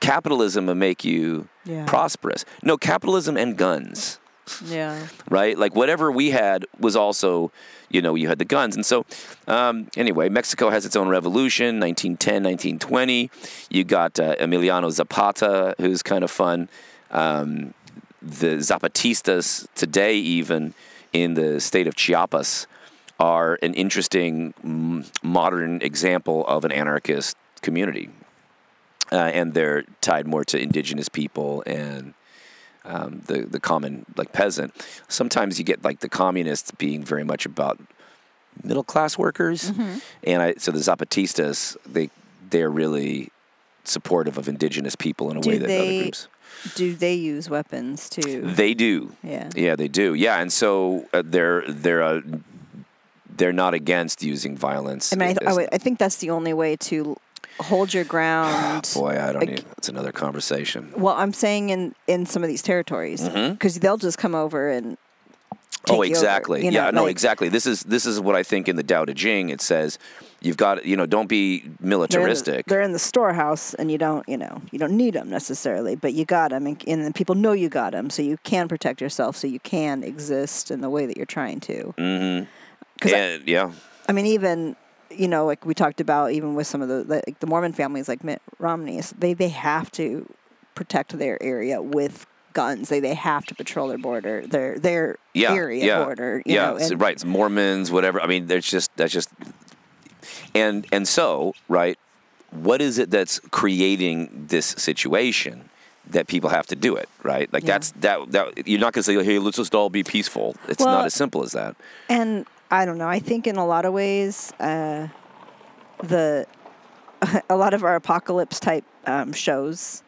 capitalism will make you Yeah. prosperous? No, capitalism and guns Yeah. right? Like whatever we had was also, you know, you had the guns. And so, um, anyway, Mexico has its own revolution, 1910, 1920. You got uh, Emiliano Zapata, who's kind of fun. Um, the Zapatistas today, even in the state of Chiapas, are an interesting modern example of an anarchist community. Uh, and they're tied more to indigenous people and um, the the common like peasant. Sometimes you get like the communists being very much about middle class workers, Mm-hmm. and I so the Zapatistas they they're really supportive of indigenous people in a Do way that other groups Do they use weapons too? they do. Yeah. yeah, they do. Yeah, and so uh, they're they're uh, they're not against using violence. I mean, I, I, It's- would- I think that's the only way to hold your ground. boy, I don't. like- Even, it's another conversation. Well, I'm saying in in some of these territories because they'll just come over and. Mm-hmm. Oh, you over, exactly. you know, yeah, no, exactly. This is this is what I think in the Tao Te Ching. It says you've got you know don't be They're in, the, militaristic. they're in the storehouse, and you don't, you know, you don't need them necessarily, but you got them, and, and people know you got them, so you can protect yourself, so you can exist in the way that you're trying to. mm-hmm. 'Cause I- yeah, I mean, even you know, like we talked about, even with some of the like the Mormon families, like Mitt Romney's, they they have to protect their area with guns. They they have to patrol their border, their their yeah, area yeah, border. You yeah, know, and- right. It's Mormons, whatever. I mean, there's just that's just and and so right. What is it that's creating this situation? That people have to do it, right? Like Yeah. that's that. That you're not going to say, "Hey, let's just all be peaceful." It's Well- not as simple as that. And I don't know. I think in a lot of ways, uh, the a lot of our apocalypse type um, shows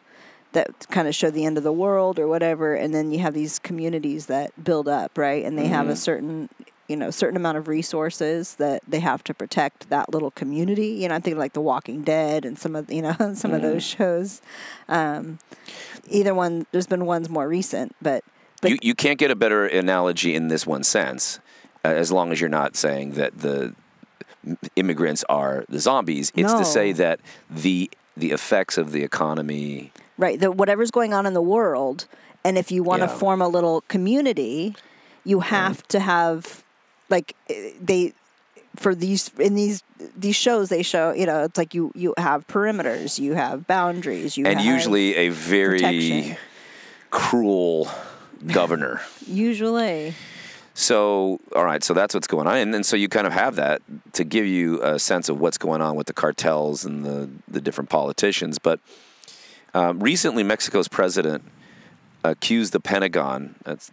that kind of show the end of the world or whatever, and then you have these communities that build up, right? And they have a certain you know certain amount of resources that they have to protect that little community. You know, I'm thinking like The Walking Dead and some of you know some of those shows. Um, either one, there's been ones more recent, but but you, you can't get a better analogy in this one sense, as long as you're not saying that the immigrants are the zombies. It's to say that the the effects of the economy. Right. The, whatever's going on in the world, and if you want to Yeah. form a little community, you have to have like eh, they for these in these these shows they show you know it's like you you have perimeters, you have boundaries, you and usually a very protection. cruel governor. usually So, all right, so that's what's going on, and then so you kind of have that to give you a sense of what's going on with the cartels and the the different politicians. But um, recently, Mexico's president accused the Pentagon, that's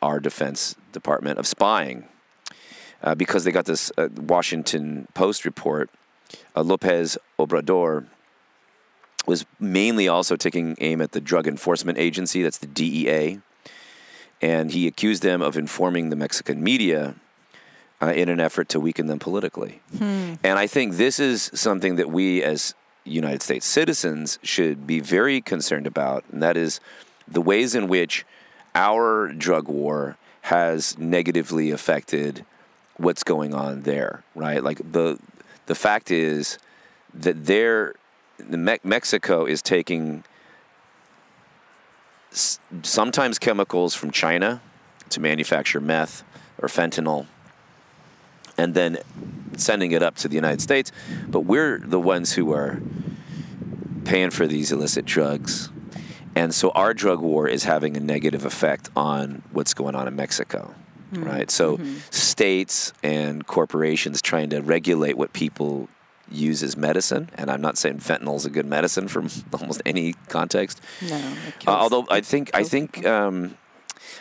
our defense department, of spying uh, because they got this uh, Washington Post report. Uh, Lopez Obrador was mainly also taking aim at the Drug Enforcement Agency, that's the DEA and he accused them of informing the Mexican media uh, in an effort to weaken them politically. And I think this is something that we as United States citizens should be very concerned about, and that is the ways in which our drug war has negatively affected what's going on there, right? Like the the fact is that there the Me- Mexico is taking sometimes chemicals from China to manufacture meth or fentanyl and then sending it up to the United States. But we're the ones who are paying for these illicit drugs. And so our drug war is having a negative effect on what's going on in Mexico. Hmm. Right? So mm-hmm. states and corporations trying to regulate what people use as medicine, and I'm not saying fentanyl is a good medicine from almost any context. no. Uh, although I think I think um,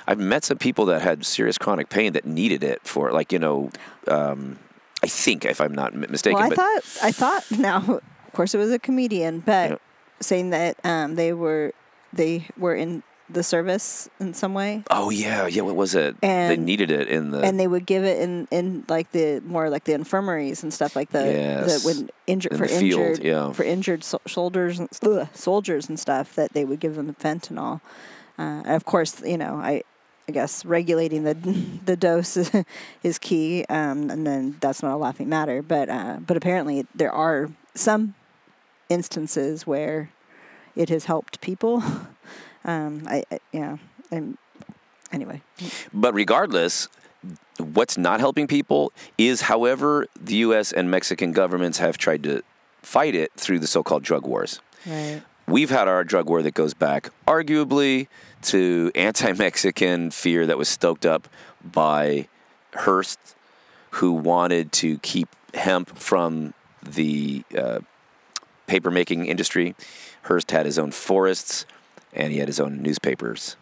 I've met some people that had serious chronic pain that needed it for like you know um, I think if I'm not mistaken. well, I thought I thought now, of course, it was a comedian, but Yeah. saying that um, they were they were in the service in some way. oh yeah, yeah. What was it? And, they needed it in the and they would give it in, in like the more like the infirmaries and stuff like the Yes. the when injured In for the field, injured yeah. for injured so- soldiers and ugh, soldiers and stuff that they would give them fentanyl. Uh, and of course, you know I. I guess regulating the the dose is, is key, um, and then that's not a laughing matter. But uh, but apparently there are some instances where it has helped people. Um, I, I yeah, and anyway, But regardless, what's not helping people is, however, the U.S. and Mexican governments have tried to fight it through the so-called drug wars. right. We've had our drug war that goes back, arguably, to anti Mexican fear that was stoked up by Hearst, who wanted to keep hemp from the uh, paper making industry. Hearst had his own forests and he had his own newspapers,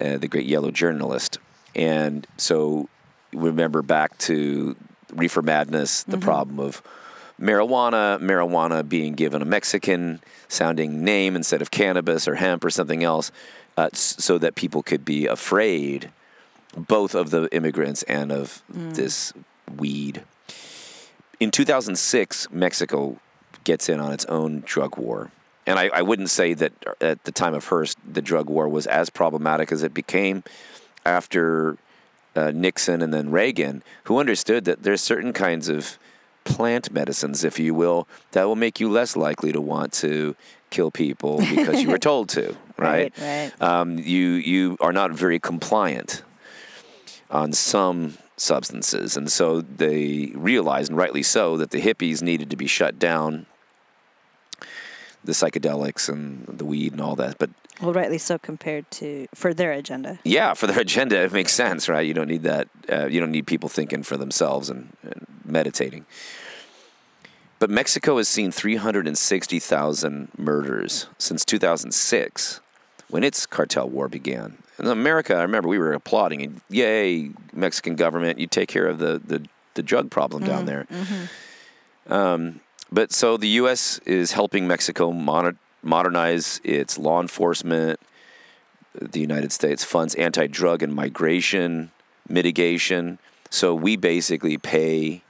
uh, the great yellow journalist. And so remember back to reefer madness, the problem of marijuana, marijuana being given a Mexican sounding name instead of cannabis or hemp or something else, uh, so that people could be afraid both of the immigrants and of this weed. In 2006, Mexico gets in on its own drug war. And I, I wouldn't say that at the time of Hearst, the drug war was as problematic as it became after uh, Nixon and then Reagan, who understood that there's certain kinds of plant medicines, if you will, that will make you less likely to want to kill people because you were told to, right? Right, right. Um, you you are not very compliant on some substances, and so they realized, and rightly so, that the hippies needed to be shut down. The psychedelics and the weed and all that, but Well, rightly so compared to for their agenda. yeah, for their agenda, it makes sense, right? You don't need that. Uh, you don't need people thinking for themselves and, and meditating. But Mexico has seen 360,000 murders since 2006, when its cartel war began. In America, I remember we were applauding, and yay, Mexican government, you take care of the, the, the drug problem down there. Um, but so the U.S. is helping Mexico moder- modernize its law enforcement, the United States funds anti drug and migration mitigation. So we basically pay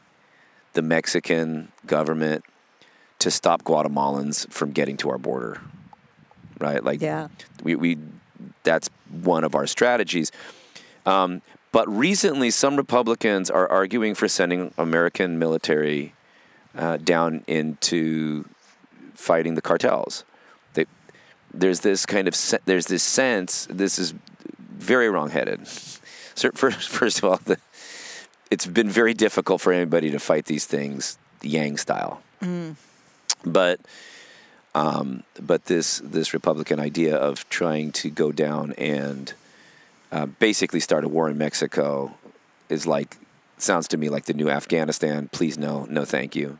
the Mexican government to stop Guatemalans from getting to our border. Right? Like Yeah. we, we that's one of our strategies. Um, but recently, some Republicans are arguing for sending American military uh, down into fighting the cartels. They, there's this kind of se- there's this sense. This is very wrongheaded. So first, first of all, the, it's been very difficult for anybody to fight these things Yang style. But um, but this this Republican idea of trying to go down and uh, basically start a war in Mexico is like sounds to me like the new Afghanistan. Please no, no, thank you.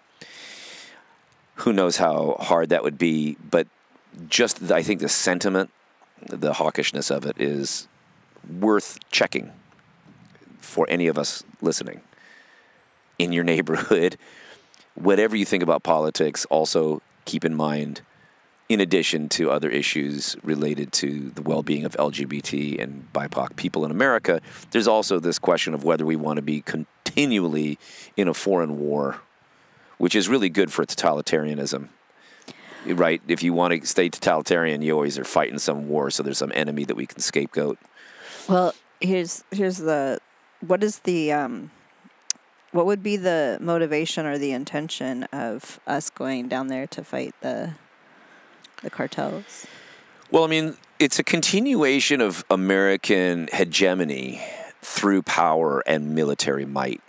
Who knows how hard that would be? But just the, I think the sentiment, the hawkishness of it is worth checking for any of us listening in your neighborhood. Whatever you think about politics, also keep in mind, in addition to other issues related to the well being of LGBT and BIPOC people in America, there's also this question of whether we want to be continually in a foreign war, which is really good for totalitarianism. Right? If you want to stay totalitarian, you always are fighting some war, so there's some enemy that we can scapegoat. Well, here's here's the what is the um what would be the motivation or the intention of us going down there to fight the the cartels? Well, I mean, it's a continuation of American hegemony through power and military might,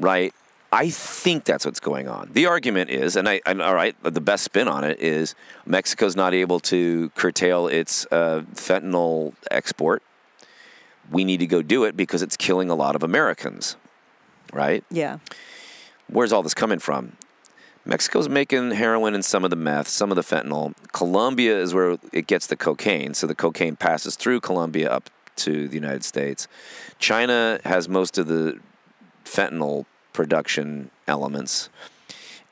right? I think that's what's going on. The argument is, and I, and all right, the best spin on it is Mexico's not able to curtail its uh, fentanyl export. We need to go do it because it's killing a lot of Americans, right? Yeah. Where's all this coming from? Mexico's making heroin and some of the meth, some of the fentanyl. Colombia is where it gets the cocaine. So the cocaine passes through Colombia up to the United States. China has most of the fentanyl production elements.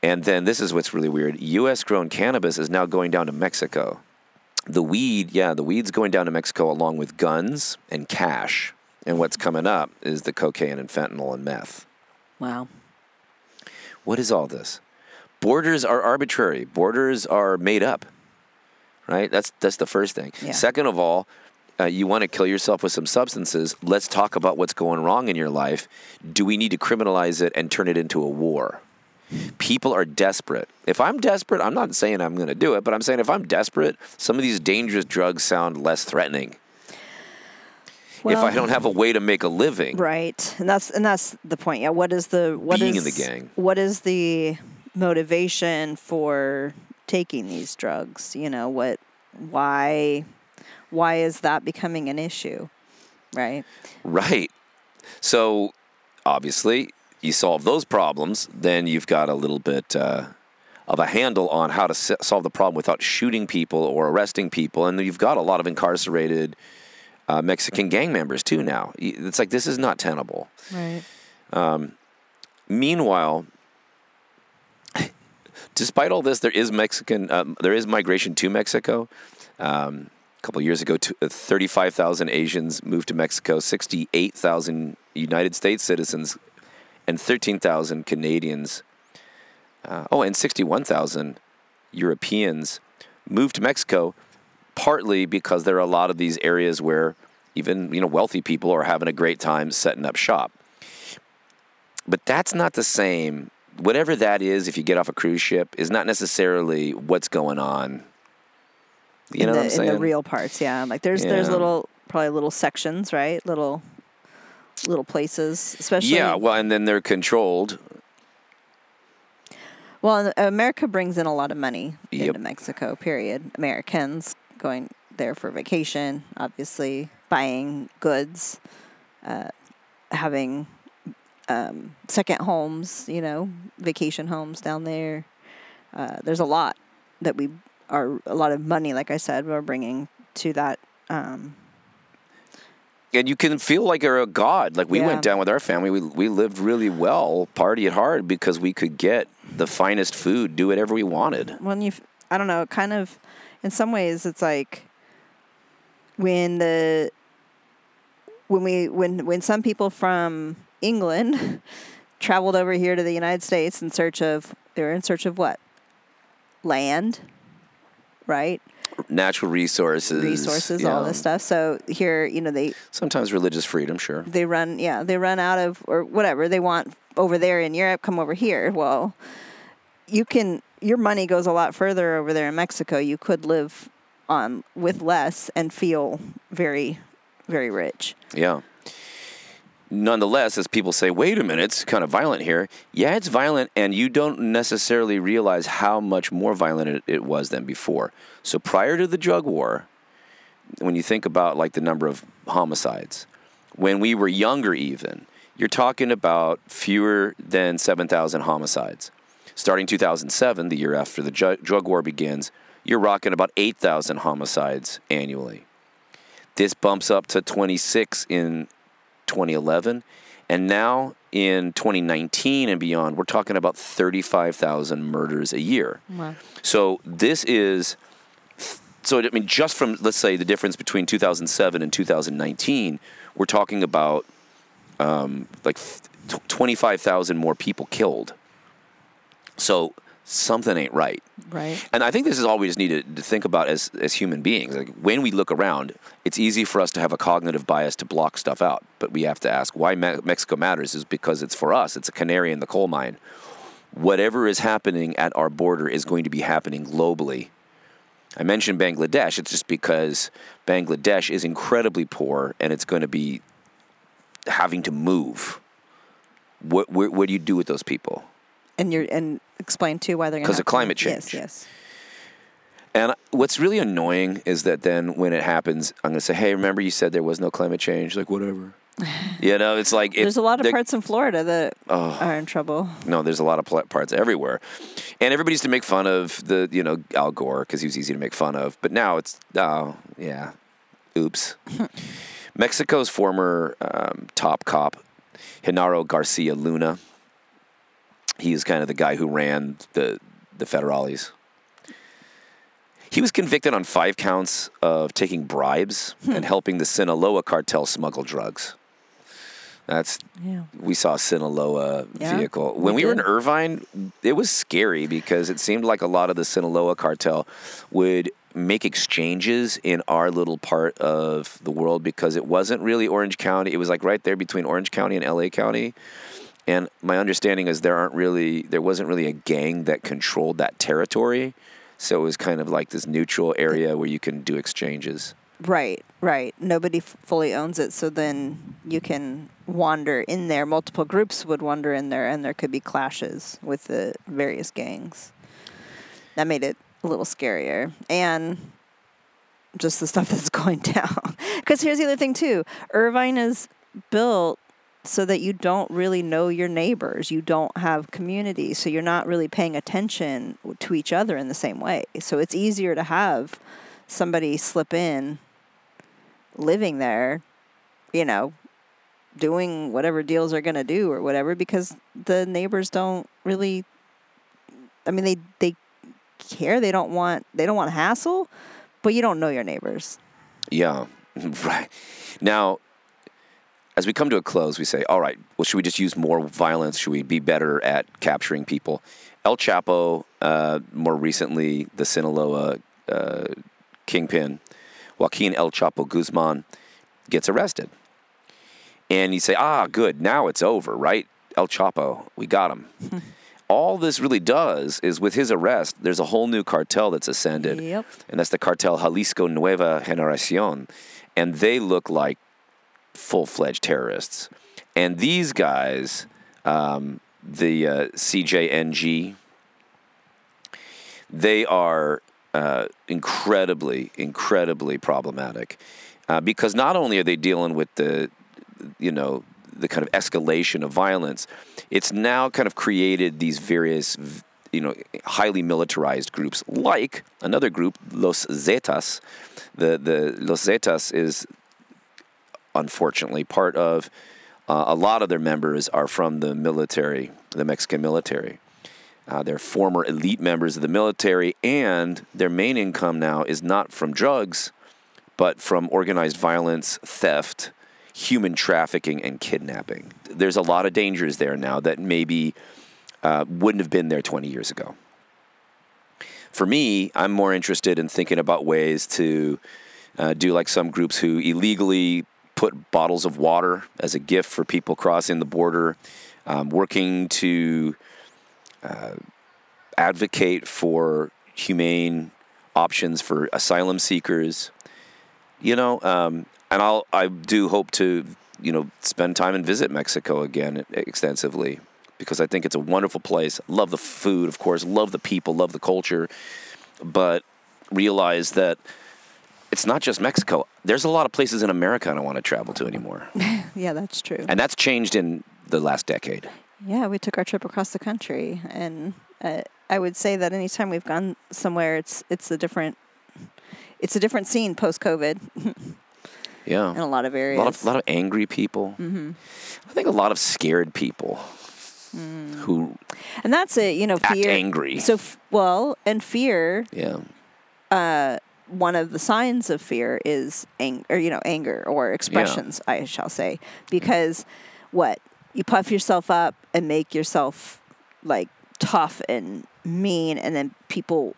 And then this is what's really weird US grown cannabis is now going down to Mexico. The weed, yeah, the weed's going down to Mexico along with guns and cash. And what's coming up is the cocaine and fentanyl and meth. Wow. What is all this? Borders are arbitrary. Borders are made up. Right? That's that's the first thing. Yeah. Second of all, uh, you want to kill yourself with some substances. Let's talk about what's going wrong in your life. Do we need to criminalize it and turn it into a war? People are desperate. If I'm desperate, I'm not saying I'm going to do it, but I'm saying if I'm desperate, some of these dangerous drugs sound less threatening. if I don't have a way to make a living, Right. And that's and that's the point. Yeah, what is the what Being is in the gang. What is the motivation for taking these drugs? You know, what why why is that becoming an issue? Right? Right. So obviously, you solve those problems, then you've got a little bit uh, of a handle on how to s- solve the problem without shooting people or arresting people. And you've got a lot of incarcerated uh, Mexican gang members too now. It's like this is not tenable. Right. Meanwhile, despite all this, there is Mexican, um, there is migration to Mexico. Um, couple years ago, uh, 35,000 Asians moved to Mexico, 68,000 United States citizens, and 13,000 Canadians. Uh, oh, and 61,000 Europeans moved to Mexico, partly because there are a lot of these areas where even you know wealthy people are having a great time setting up shop. But that's not the same. Whatever that is, if you get off a cruise ship, is not necessarily what's going on. You in know the, what I'm saying? In the real parts, yeah. Like there's there's little probably little sections, right? Little little places, especially. yeah, well, and then they're controlled. Well, America brings in a lot of money Yep. into Mexico. Period. Americans going there for vacation, obviously buying goods, uh, having um, second homes. You know, vacation homes down there. Uh, there's a lot that we are a lot of money. Like I said, we're bringing to that. Um, And you can feel like you're a god. Like we Yeah. went down with our family. We we lived really well, partied hard because we could get the finest food, do whatever we wanted. when you i don't know kind of in some ways it's like when the when we when when some people from england traveled over here to the united states in search of they were in search of what land right? Natural resources, resources all this stuff. So here you know they Sometimes religious freedom, sure. they run yeah they run out of or whatever they want over there in Europe come over here. Well you can your money goes a lot further over there in Mexico. You could live on with less and feel very very rich. Yeah. Nonetheless, as people say, wait a minute, it's kind of violent here. Yeah, it's violent, and you don't necessarily realize how much more violent it, it was than before. So prior to the drug war, when you think about like the number of homicides, when we were younger, even, you're talking about fewer than 7,000 homicides. Starting 2007, the year after the ju- drug war begins, you're rocking about 8,000 homicides annually. This bumps up to 26 in 2011. And now in 2019 and beyond, we're talking about 35,000 murders a year. wow. So this is, so I mean, just from, let's say, the difference between 2007 and 2019, we're talking about um, like 25,000 more people killed. So something ain't right. right And I think this is all we just need to, to think about as, as human beings. Like when we look around, it's easy for us to have a cognitive bias to block stuff out. But we have to ask why Me- Mexico matters is because it's for us. It's a canary in the coal mine. Whatever is happening at our border is going to be happening globally. I mentioned Bangladesh. It's just because Bangladesh is incredibly poor and it's going to be having to move. What, what, what do you do with those people? And you're and explain too why they're gonna 'Cause of climate to- change. yes And what's really annoying is that then when it happens, I'm going to say, "Hey, remember you said there was no climate change?" Like whatever. you know, it's like it, there's a lot of parts in Florida that Oh. are in trouble No, there's a lot of pl- parts everywhere, and everybody used to make fun of the you know Al Gore because he was easy to make fun of. But now it's oh yeah, oops. Mexico's former um, top cop, Genaro Garcia Luna. He is kind of the guy who ran the the federales. He was convicted on five counts of taking bribes hmm. and helping the Sinaloa cartel smuggle drugs. That's yeah we saw a Sinaloa Yeah, vehicle. When we, were in. Irvine, it was scary because it seemed like a lot of the Sinaloa cartel would make exchanges in our little part of the world because it wasn't really Orange County. It was like right there between Orange County and LA County. And my understanding is there aren't really there wasn't really a gang that controlled that territory. So it was kind of like this neutral area where you can do exchanges. Right, right. Nobody f- fully owns it, so then you can wander in there. Multiple groups would wander in there, and there could be clashes with the various gangs. That made it a little scarier, and just the stuff that's going down. Because here's the other thing too: Irvine is built so that you don't really know your neighbors. You don't have community, so you're not really paying attention to each other in the same way. So it's easier to have somebody slip in living there, you know, doing whatever deals are going to do or whatever because the neighbors don't really I mean they they care they don't want they don't want hassle but you don't know your neighbors Yeah, right. Now, as we come to a close, we say, all right, well, should we just use more violence? Should we be better at capturing people? El Chapo, uh, more recently, the Sinaloa uh, kingpin, Joaquin El Chapo Guzman, gets arrested. And you say, ah, good, now it's over, right? El Chapo, we got him. All this really does is with his arrest, there's a whole new cartel that's ascended. Yep. And that's the cartel Jalisco Nueva Generacion. And they look like full fledged terrorists. And these guys, um, the uh, CJNG, they are uh, incredibly, incredibly problematic uh, because not only are they dealing with the, you know, the kind of escalation of violence, it's now kind of created these various, you know, highly militarized groups, like another group, Los Zetas. The the Los Zetas is unfortunately part of uh, a lot of their members are from the military, the Mexican military. Uh, they're former elite members of the military, and their main income now is not from drugs, but from organized violence, theft, human trafficking, and kidnapping. There's a lot of dangers there now that maybe uh, wouldn't have been there 20 years ago. For me, I'm more interested in thinking about ways to uh, do like some groups who illegally put bottles of water as a gift for people crossing the border, um, working to uh, advocate for humane options for asylum seekers. You know, um, and I'll I do hope to you know spend time and visit Mexico again extensively because I think it's a wonderful place. Love the food, of course. Love the people. Love the culture, but realize that it's not just Mexico. There's a lot of places in America I don't want to travel to anymore, yeah that's true and that's changed in the last decade. Yeah, we took our trip across the country, and uh, I would say that anytime we've gone somewhere, it's it's a different it's a different scene post COVID Yeah, in a lot of a areas. lot of lot of angry people. Mm-hmm. I think a lot of scared people who and that's it, you know, fear. angry. So, f- well, and fear. yeah, One of the signs of fear is ang- or you know, anger or expressions, I shall say, because what you puff yourself up and make yourself like tough and mean, and then people.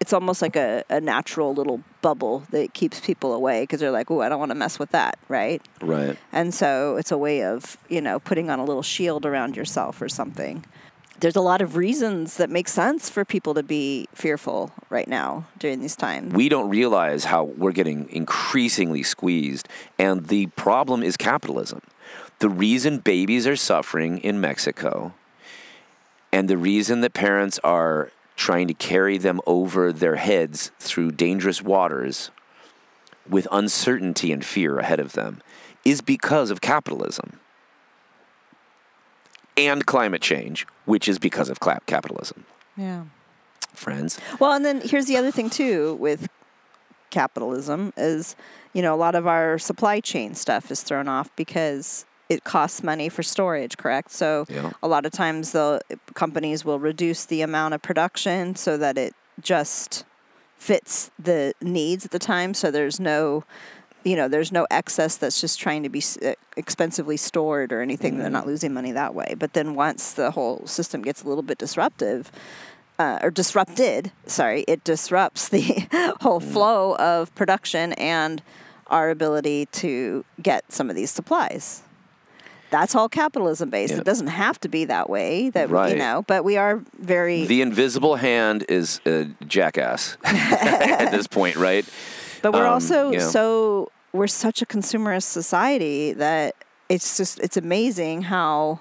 It's almost like a, a natural little bubble that keeps people away because they're like, "Oh, I don't want to mess with that," right? right. And so it's a way of, you know, putting on a little shield around yourself or something. There's a lot of reasons that make sense for people to be fearful right now during these times. we don't realize how we're getting increasingly squeezed. And the problem is capitalism. The reason babies are suffering in Mexico and the reason that parents are trying to carry them over their heads through dangerous waters with uncertainty and fear ahead of them is because of capitalism and climate change, which is because of capitalism. Yeah. Friends, Well, and then here's the other thing too with capitalism is, you know, a lot of our supply chain stuff is thrown off because it costs money for storage, correct? So Yeah. a lot of times the companies will reduce the amount of production so that it just fits the needs at the time. So there's no, you know, there's no excess that's just trying to be uh, expensively stored or anything. They're not losing money that way. But then once the whole system gets a little bit disruptive, uh, or disrupted, sorry, it disrupts the whole flow of production and our ability to get some of these supplies. That's all capitalism based. Yeah. It doesn't have to be that way, that Right. you know, but we are very the invisible hand is a jackass at this point, right? But we're Um, also so we're such a consumerist society that it's just it's amazing how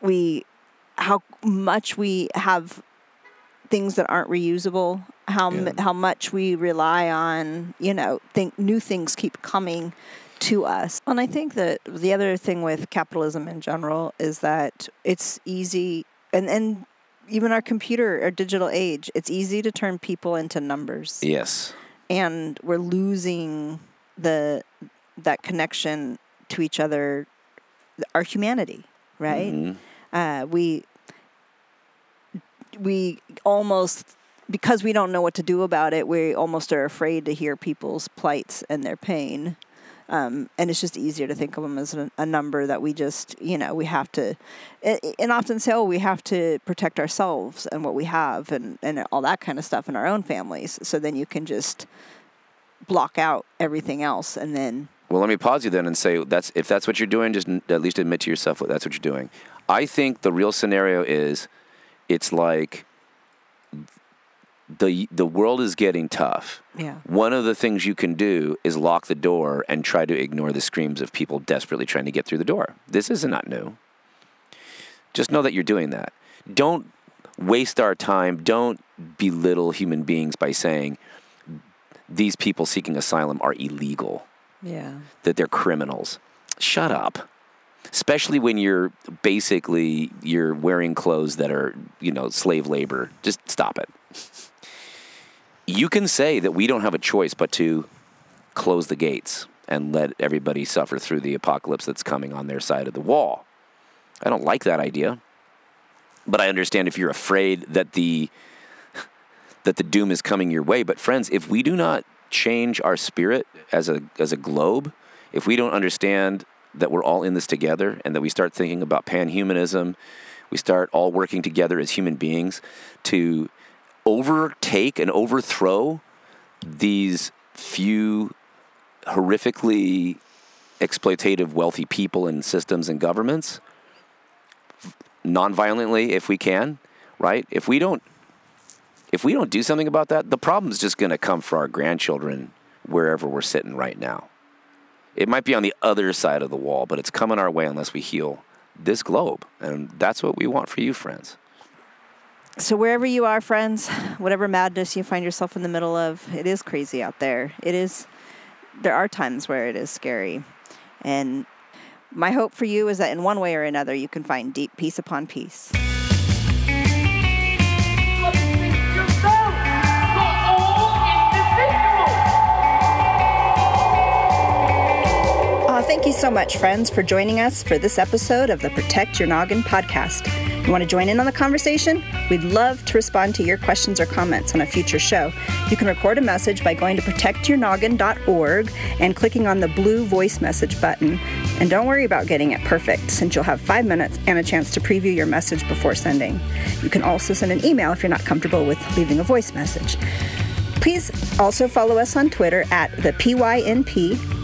we how much we have things that aren't reusable how m Yeah. how much we rely on you know think new things keep coming to us and i think that the other thing with capitalism in general is that it's easy and and even our computer or digital age it's easy to turn people into numbers Yes. And we're losing the that connection to each other our humanity, right? Mhm. Uh, we we almost because we don't know what to do about it, we almost are afraid to hear people's plights and their pain. Um, and it's just easier to think of them as a, a number that we just, you know, we have to, and often say, oh, we have to protect ourselves and what we have and, and all that kind of stuff in our own families. So then you can just block out everything else and then, Well, let me pause you then and say that's if that's what you're doing, just at least admit to yourself that's what you're doing. I think the real scenario is it's like the the world is getting tough. yeah. One of the things you can do is lock the door and try to ignore the screams of people desperately trying to get through the door. This is not new. Just know that you're doing that. Don't waste our time. Don't belittle human beings by saying these people seeking asylum are illegal Yeah. that they're criminals. Shut up. Especially when you're basically you're wearing clothes that are, you know, slave labor. Just stop it. You can say that we don't have a choice but to close the gates and let everybody suffer through the apocalypse that's coming on their side of the wall. I don't like that idea. But I understand if you're afraid that the that the doom is coming your way. But friends, if we do not change our spirit as a as a globe, if we don't understand that we're all in this together and that we start thinking about panhumanism, we start all working together as human beings to overtake and overthrow these few horrifically exploitative wealthy people and systems and governments nonviolently if we can, right? If we don't if we don't do something about that, the problem's just going to come for our grandchildren wherever we're sitting right now. It might be on the other side of the wall, but it's coming our way unless we heal this globe. And that's what we want for you, friends. So wherever you are, friends, whatever madness you find yourself in the middle of, it is crazy out there. It is. There are times where it is scary, and my hope for you is that in one way or another you can find deep peace upon peace. Thank you so much, friends, for joining us for this episode of the Protect Your Noggin podcast. You want to join in on the conversation? We'd love to respond to your questions or comments on a future show. You can record a message by going to protectyournoggin.org and clicking on the blue voice message button. And don't worry about getting it perfect, since you'll have five minutes and a chance to preview your message before sending. You can also send an email if you're not comfortable with leaving a voice message. Please also follow us on Twitter at the PYNP